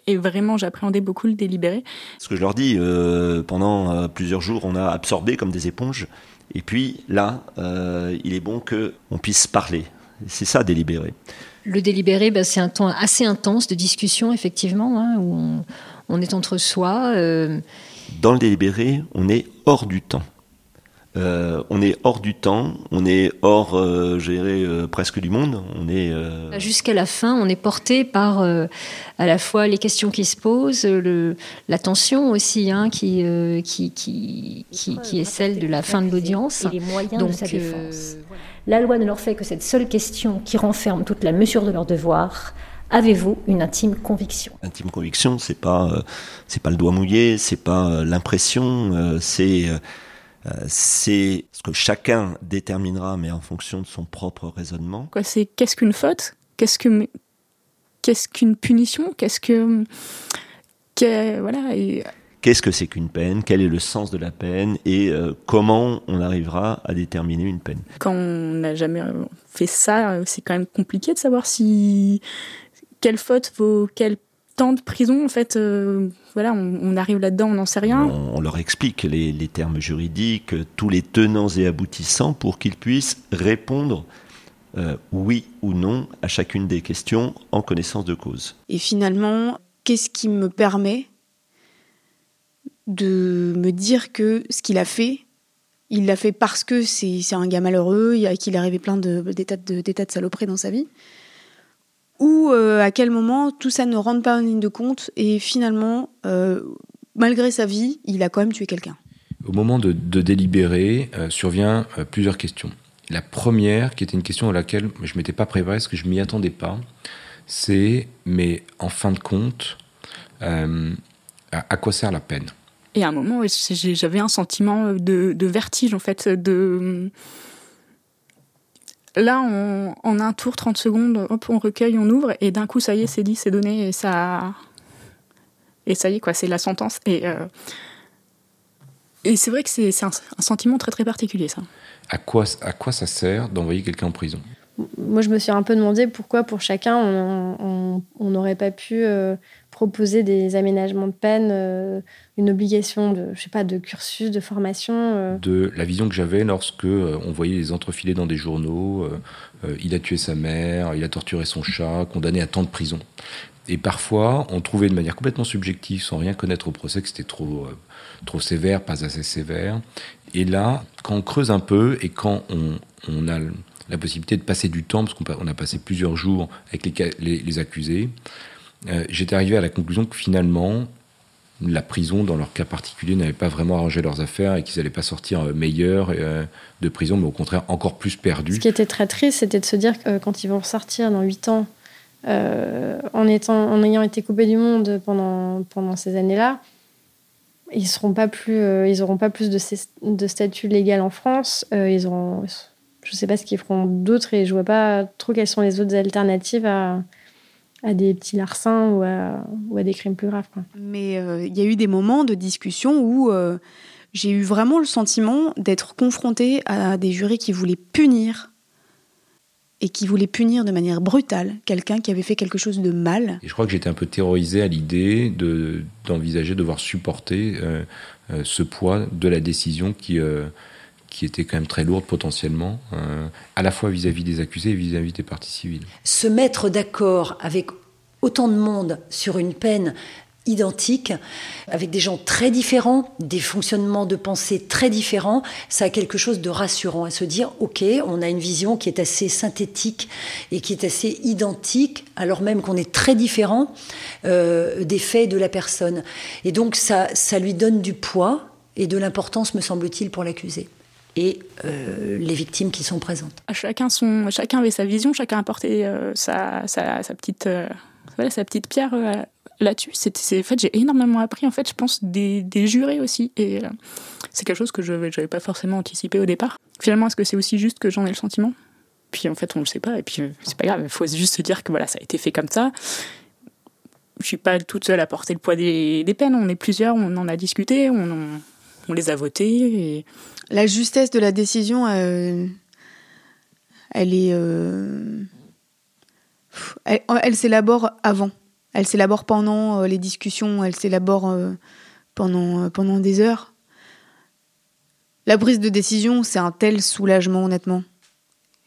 et vraiment, j'appréhendais beaucoup le délibéré. Ce que je leur dis, euh, pendant plusieurs jours, on a absorbé comme des éponges, et puis là, euh, il est bon qu'on puisse parler. C'est ça, délibérer. Le délibéré, bah, c'est un temps assez intense de discussion, effectivement, hein, où on, est entre soi. Euh... Dans le délibéré, on est hors du temps. Euh, on est hors du temps, on est hors, euh, je dirais, euh, presque du monde. On est euh, jusqu'à la fin, on est porté par euh, à la fois les questions qui se posent, le, la tension aussi, hein, qui, euh, qui, qui, qui, qui est celle de la fin de l'audience. Et les moyens Donc, de sa défense. La loi ne leur fait que cette seule question qui renferme toute la mesure de leur devoir. Avez-vous une intime conviction? Intime conviction, c'est pas euh, c'est pas le doigt mouillé, c'est pas euh, l'impression, euh, c'est c'est ce que chacun déterminera, mais en fonction de son propre raisonnement. Quoi, c'est qu'est-ce qu'une faute? Qu'est-ce que qu'est-ce qu'une punition? Qu'est-ce que, que voilà et... Qu'est-ce que c'est qu'une peine? Quel est le sens de la peine? Et euh, comment on arrivera à déterminer une peine? Quand on n'a jamais fait ça, c'est quand même compliqué de savoir si quelle faute vaut quel temps de prison. En fait, euh, voilà, on, on arrive là-dedans, on n'en sait rien. On, on leur explique les, les, termes juridiques, tous les tenants et aboutissants pour qu'ils puissent répondre euh, oui ou non à chacune des questions en connaissance de cause. Et finalement, qu'est-ce qui me permet de me dire que ce qu'il a fait, il l'a fait parce que c'est un gars malheureux, qu'il est arrivé plein de, des, tas de, des tas de saloperies dans sa vie ou euh, à quel moment tout ça ne rentre pas en ligne de compte et finalement, euh, malgré sa vie, il a quand même tué quelqu'un. Au moment de, de délibérer, euh, survient euh, plusieurs questions. La première, qui était une question à laquelle je ne m'étais pas préparé, parce que je m'y attendais pas, c'est, mais en fin de compte, euh, à, à, quoi sert la peine? Et à un moment, j'avais un sentiment de, de, vertige, en fait, de là, on, en un tour, 30 secondes, hop, on recueille, on ouvre, et d'un coup, ça y est, c'est dit, c'est donné, et ça. Et ça y est, quoi, c'est la sentence. Et, euh, et c'est vrai que c'est un, un, sentiment très, très particulier, ça. À quoi, à quoi ça sert d'envoyer quelqu'un en prison? Moi, je me suis un peu demandé pourquoi, pour chacun, on n'aurait pas pu. Euh, proposer des aménagements de peine, euh, une obligation de, je sais pas, de cursus, de formation. euh. de la vision que j'avais lorsque euh, on voyait les entrefilés dans des journaux. il a tué sa mère, il a torturé son chat, condamné à temps de prison. Et parfois, on trouvait de manière complètement subjective, sans rien connaître au procès, que c'était trop, trop sévère, pas assez sévère. Et là, quand on creuse un peu et quand on, a la possibilité de passer du temps, parce qu'on a passé plusieurs jours avec les accusés, euh, j'étais arrivé à la conclusion que finalement, la prison, dans leur cas particulier, n'avait pas vraiment arrangé leurs affaires et qu'ils n'allaient pas sortir euh, meilleurs euh, de prison, mais au contraire encore plus perdus. Ce qui était très triste, c'était de se dire que quand ils vont sortir dans 8 ans, en, ayant été coupés du monde pendant, ces années-là, ils seront pas plus, de, de statut légal en France. ils auront, je sais pas ce qu'ils feront d'autre et je vois pas trop quelles sont les autres alternatives à, à des petits larcins ou à, ou à des crimes plus graves. quoi. Mais euh, il y a eu des moments de discussion où euh, j'ai eu vraiment le sentiment d'être confrontée à des jurés qui voulaient punir et qui voulaient punir de manière brutale quelqu'un qui avait fait quelque chose de mal. Et je crois que j'étais un peu terrorisé à l'idée de, d'envisager de devoir supporter euh, euh, ce poids de la décision qui, euh, qui était quand même très lourde potentiellement, euh, à la fois vis-à-vis des accusés et vis-à-vis des parties civiles. se mettre d'accord avec autant de monde sur une peine identique, avec des gens très différents, des fonctionnements de pensée très différents, ça a quelque chose de rassurant à se dire, ok, on a une vision qui est assez synthétique et qui est assez identique, alors même qu'on est très différent euh, des faits de la personne. Et donc ça, ça lui donne du poids et de l'importance, me semble-t-il, pour l'accusé et euh, les victimes qui sont présentes. Chacun son, chacun avait sa vision, chacun apportait euh, sa, sa, petite, euh, sa petite pierre euh, là-dessus. En fait, j'ai énormément appris, en fait, je pense, des, des jurés aussi. Et c'est quelque chose que je n'avais pas forcément anticipé au départ. Finalement, est-ce que c'est aussi juste que j'en ai le sentiment? Puis en fait, on ne le sait pas. Et puis, c'est pas grave, il faut juste se dire que voilà, ça a été fait comme ça. Je suis pas toute seule à porter le poids des, des peines. On est plusieurs, on en a discuté, on, on les a votées. Et... La justesse de la décision, euh, elle est. euh, elle elle s'élabore avant. Elle s'élabore pendant euh, les discussions, elle s'élabore euh, pendant, euh, pendant des heures. La prise de décision, c'est un tel soulagement, honnêtement,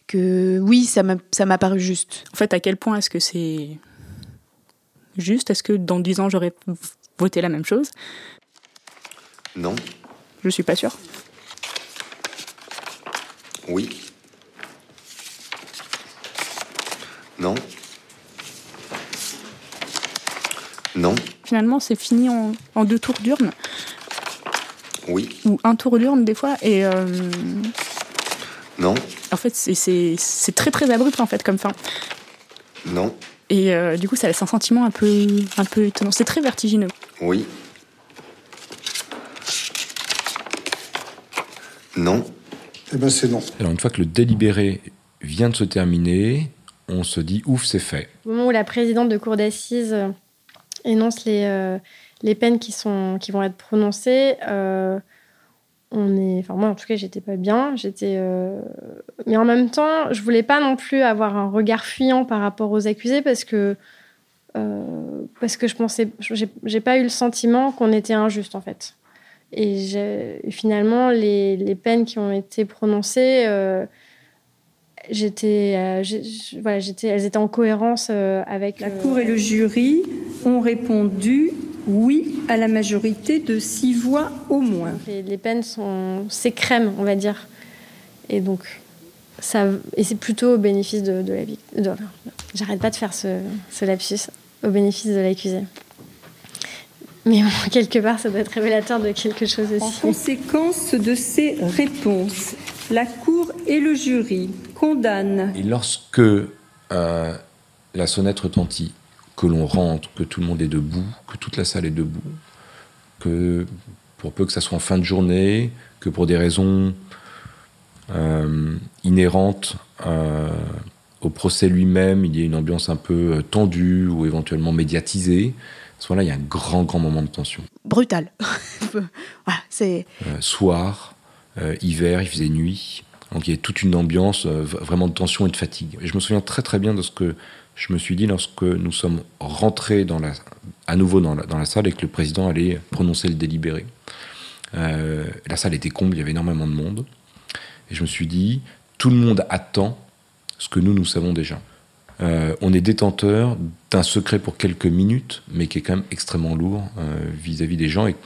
que oui, ça m'a ça m'a paru juste. En fait, à quel point est-ce que c'est juste? Est-ce que dans 10 ans, j'aurais voté la même chose? Non. Je suis pas sûre. Oui. Non. Non. Finalement, c'est fini en, en deux tours d'urne, Oui. ou un tour d'urne des fois, et euh, Non. en fait, c'est très très abrupt en fait comme fin. Non. Et euh, du coup, ça laisse un sentiment un peu, un peu étonnant. C'est très vertigineux. Oui. Non. Eh ben c'est non. Alors une fois que le délibéré vient de se terminer, on se dit ouf, c'est fait. Au moment où la présidente de cour d'assises euh, énonce les, euh, les peines qui, sont, qui vont être prononcées, euh, on est, enfin moi en tout cas j'étais pas bien, j'étais, euh, mais en même temps je voulais pas non plus avoir un regard fuyant par rapport aux accusés parce que euh, parce que je pensais, j'ai j'ai pas eu le sentiment qu'on était injuste en fait. Et et finalement les, les peines qui ont été prononcées euh, j'étais, euh, voilà, elles étaient en cohérence euh, avec La Cour et le jury ont répondu oui à la majorité de six voix au moins. Les, les peines sont s'écrèment, on va dire. Et donc, ça, et c'est plutôt au bénéfice de, de la victime. J'arrête pas de faire ce, ce lapsus, au bénéfice de l'accusé. Mais bon, quelque part, ça doit être révélateur de quelque chose En aussi. conséquence de ces réponses, la Cour et le jury condamnent Et lorsque euh, la sonnette retentit, que l'on rentre, que tout le monde est debout, que toute la salle est debout, que pour peu que ça soit en fin de journée, que pour des raisons euh, inhérentes euh, au procès lui-même, il y a une ambiance un peu tendue ou éventuellement médiatisée, à ce moment-là, il y a un grand, grand moment de tension. Brutal. voilà, c'est. Euh, soir, euh, hiver, il faisait nuit. Donc il y avait toute une ambiance euh, vraiment de tension et de fatigue. Et je me souviens très très bien de ce que je me suis dit, lorsque nous sommes rentrés dans la, à nouveau dans la, dans la salle et que le président allait prononcer le délibéré, la salle était comble, il y avait énormément de monde. Et je me suis dit, tout le monde attend ce que nous, nous savons déjà. Euh, on est détenteur d'un secret pour quelques minutes, mais qui est quand même extrêmement lourd euh, vis-à-vis des gens et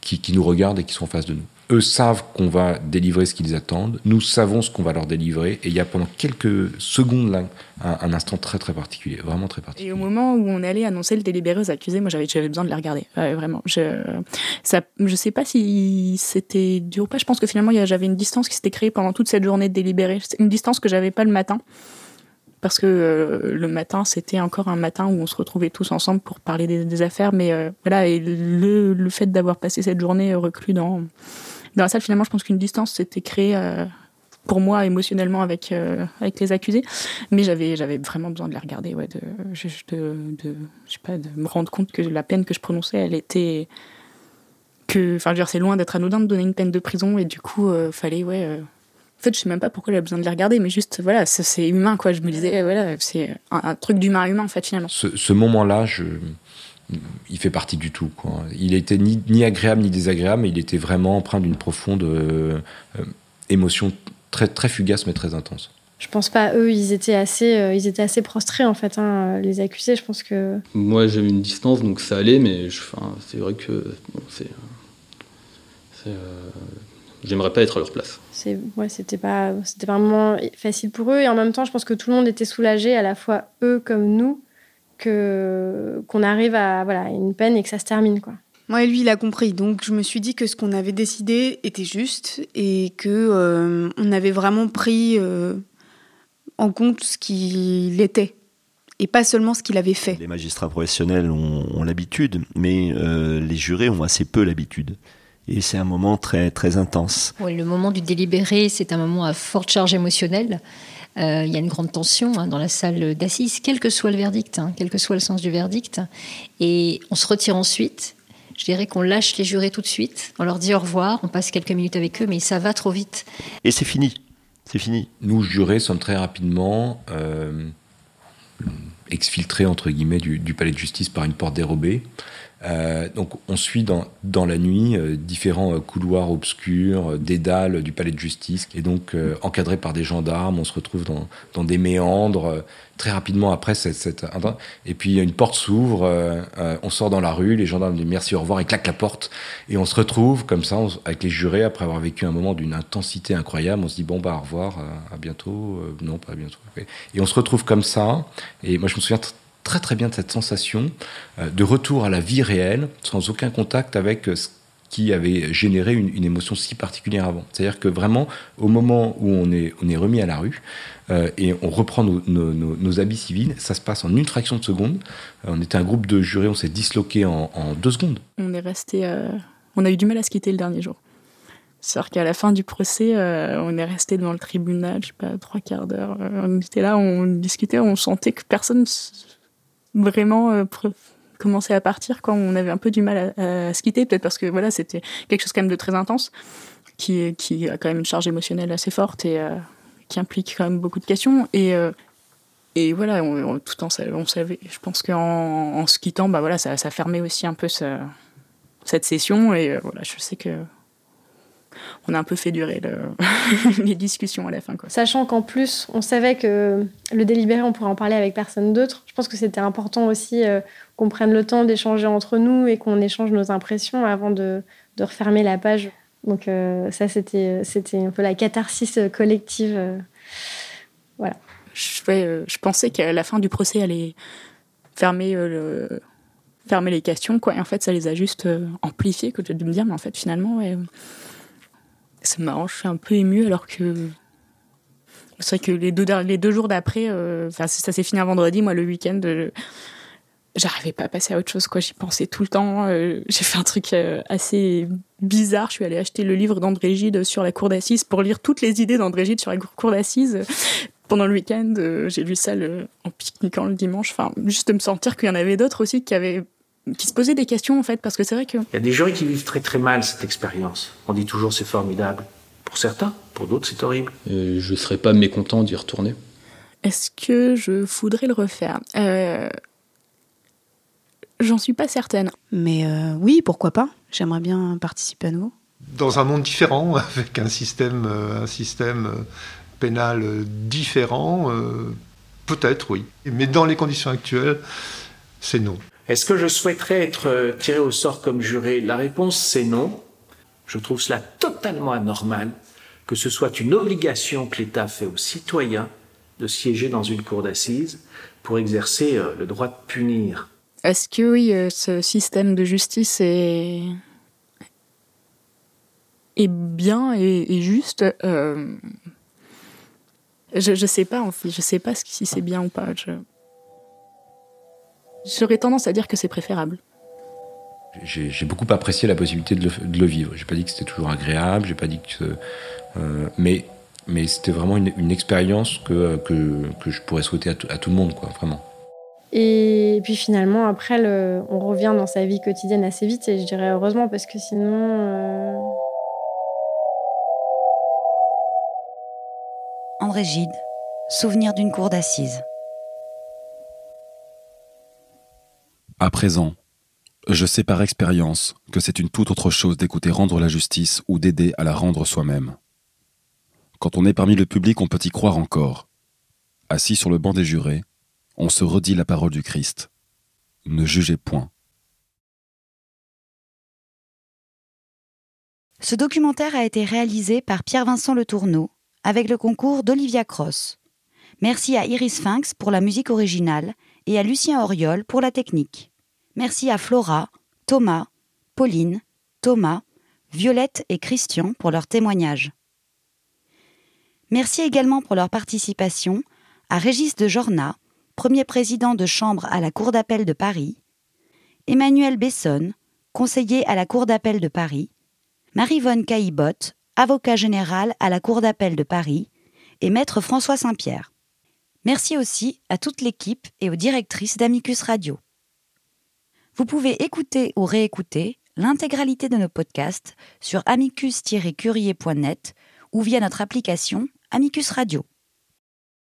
qui, nous regardent et qui sont en face de nous. Eux savent qu'on va délivrer ce qu'ils attendent. Nous savons ce qu'on va leur délivrer. Et il y a pendant quelques secondes là un, instant très très particulier, vraiment très particulier. Et au moment où on allait annoncer le délibéré aux accusés, moi j'avais besoin de les regarder, vraiment. Je ça, je sais pas si c'était dur ou pas. Je pense que finalement j'avais une distance qui s'était créée pendant toute cette journée de délibéré. Une distance que j'avais pas le matin. Parce que euh, le matin, c'était encore un matin où on se retrouvait tous ensemble pour parler des, affaires. Mais euh, voilà, le, le fait d'avoir passé cette journée euh, reclus dans, dans la salle, finalement, je pense qu'une distance s'était créée pour moi émotionnellement avec, avec les accusés. Mais j'avais, j'avais vraiment besoin de les regarder, ouais, de, de, je sais pas, de me rendre compte que la peine que je prononçais, elle était. Que, enfin, dire, c'est loin d'être anodin de donner une peine de prison. Et du coup, fallait, ouais. Euh, en fait, je sais même pas pourquoi j'avais besoin de les regarder, mais juste, voilà, c'est humain, quoi. Je me disais, voilà, c'est un, un truc d'humain à humain, en fait, finalement. Ce, ce moment-là, je, il fait partie du tout. Quoi. Il était ni, ni agréable ni désagréable, mais il était vraiment empreint d'une profonde euh, euh, émotion très, très fugace mais très intense. Je pense pas, eux, ils étaient assez, euh, ils étaient assez prostrés, en fait, hein, les accusés. Je pense que. Moi, j'avais une distance, donc ça allait, mais c'est vrai que bon, c'est. J'aimerais pas être à leur place. C'est, ouais, c'était pas, c'était vraiment facile pour eux. Et en même temps, je pense que tout le monde était soulagé, à la fois eux comme nous, que, qu'on arrive à, voilà, une peine et que ça se termine, quoi. Moi, lui, il a compris. Donc, je me suis dit que ce qu'on avait décidé était juste et que euh, on avait vraiment pris euh, en compte ce qu'il était et pas seulement ce qu'il avait fait. Les magistrats professionnels ont, ont l'habitude, mais euh, les jurés ont assez peu l'habitude. Et c'est un moment très, très intense. Oui, le moment du délibéré, c'est un moment à forte charge émotionnelle. Euh, il y a une grande tension hein, dans la salle d'assises, quel que soit le verdict, hein, quel que soit le sens du verdict. Et on se retire ensuite. Je dirais qu'on lâche les jurés tout de suite. On leur dit au revoir, on passe quelques minutes avec eux, mais ça va trop vite. Et c'est fini. C'est fini. Nous, jurés, sommes très rapidement euh, exfiltrés, entre guillemets, du, du palais de justice par une porte dérobée. Euh, donc on suit dans, dans la nuit euh, différents euh, couloirs obscurs, euh, dédales du palais de justice, et donc encadrés par des gendarmes, on se retrouve dans, dans des méandres. très rapidement après, cette, et puis une porte s'ouvre, on sort dans la rue, les gendarmes disent merci, au revoir, et claquent la porte, et on se retrouve comme ça avec les jurés, après avoir vécu un moment d'une intensité incroyable, on se dit bon bah au revoir, euh, à bientôt, non pas à bientôt. Et on se retrouve comme ça, et moi je me souviens très très bien de cette sensation euh, de retour à la vie réelle, sans aucun contact avec euh, ce qui avait généré une, émotion si particulière avant. C'est-à-dire que vraiment, au moment où on est, on est remis à la rue euh, et on reprend nos, habits civils, ça se passe en une fraction de seconde. On était un groupe de jurés, on s'est disloqué en, deux secondes. On est resté. on a eu du mal à se quitter le dernier jour. C'est-à-dire qu'à la fin du procès, on est resté devant le tribunal, je sais pas, trois quarts d'heure. On était là, on discutait, on sentait que personne vraiment euh, commençait à partir quand on avait un peu du mal à, se quitter, peut-être parce que voilà, c'était quelque chose quand même de très intense, qui, qui a quand même une charge émotionnelle assez forte et euh, qui implique quand même beaucoup de questions. Et, euh, et voilà, on, on- tout en on savait, je pense qu'en en se quittant, bah voilà, ça, ça fermait aussi un peu ce- cette session. Et voilà, je sais que on a un peu fait durer le- les discussions à la fin. Quoi. Sachant qu'en plus, on savait que le délibéré, on pourrait en parler avec personne d'autre. Je pense que c'était important aussi euh, qu'on prenne le temps d'échanger entre nous et qu'on échange nos impressions avant de, de refermer la page. Donc euh, ça, c'était c'était un peu la catharsis collective. euh. voilà. Je, ouais, je pensais qu'à la fin du procès, elle allait fermer, le- fermer les questions. Quoi. Et en fait, ça les a juste amplifiées, que de me dire, mais en fait, finalement, ouais, c'est marrant, je suis un peu émue alors que. C'est vrai que les deux, deux jours d'après, euh, ça s'est fini un vendredi, moi, le week-end. euh, J'arrivais pas à passer à autre chose, quoi. J'y pensais tout le temps. euh, J'ai fait un truc assez bizarre. Je suis allée acheter le livre d'André Gide sur la cour d'assises pour lire toutes les idées d'André Gide sur la cour d'assises. Pendant le week-end, j'ai lu ça en pique-niquant le dimanche. Enfin, juste de me sentir qu'il y en avait d'autres aussi qui avaient qui se posaient des questions en fait, parce que c'est vrai que Il y a des jurys qui vivent très très mal cette expérience. On dit toujours c'est formidable. Pour certains, pour d'autres c'est horrible. Je serais pas mécontent d'y retourner. Est-ce que je voudrais le refaire? Euh... J'en suis pas certaine. Mais euh, oui, pourquoi pas J'aimerais bien participer à nouveau. Dans un monde différent, avec un système, euh, un système pénal différent, peut-être oui. Mais dans les conditions actuelles, c'est non. Est-ce que je souhaiterais être tiré au sort comme juré La réponse c'est non. Je trouve cela totalement anormal que ce soit une obligation que l'État fait aux citoyens de siéger dans une cour d'assises pour exercer le droit de punir. Est-ce que oui, ce système de justice est, est bien et, juste euh... Je ne sais pas en fait, je sais pas si c'est bien ou pas. J'aurais tendance à dire que c'est préférable. J'ai beaucoup apprécié la possibilité de le, de le vivre. J'ai pas dit que c'était toujours agréable, j'ai pas dit que, euh, mais mais c'était vraiment une, une expérience que, que, que je pourrais souhaiter à, à tout le monde, quoi, vraiment. Et puis finalement, après, le, on revient dans sa vie quotidienne assez vite, et je dirais heureusement, parce que sinon. Euh... André Gide, souvenir d'une cour d'assises. À présent, je sais par expérience que c'est une toute autre chose d'écouter rendre la justice ou d'aider à la rendre soi-même. Quand on est parmi le public, on peut y croire encore. Assis sur le banc des jurés, on se redit la parole du Christ. Ne jugez point. Ce documentaire a été réalisé par Pierre-Vincent Le Tourneau avec le concours d'Olivia Cross. Merci à Iris Sphinx pour la musique originale et à Lucien Auriol pour la technique. Merci à Flora, Thomas, Pauline, Thomas, Violette et Christian pour leur témoignage. Merci également pour leur participation à Régis de Jorna, premier président de chambre à la Cour d'appel de Paris, Emmanuel Besson, conseiller à la Cour d'appel de Paris, Marie-Vonne Caillebotte, avocat général à la Cour d'appel de Paris, et maître François Saint-Pierre. Merci aussi à toute l'équipe et aux directrices d'Amicus Radio. Vous pouvez écouter ou réécouter l'intégralité de nos podcasts sur amicus-curier.net ou via notre application Amicus Radio.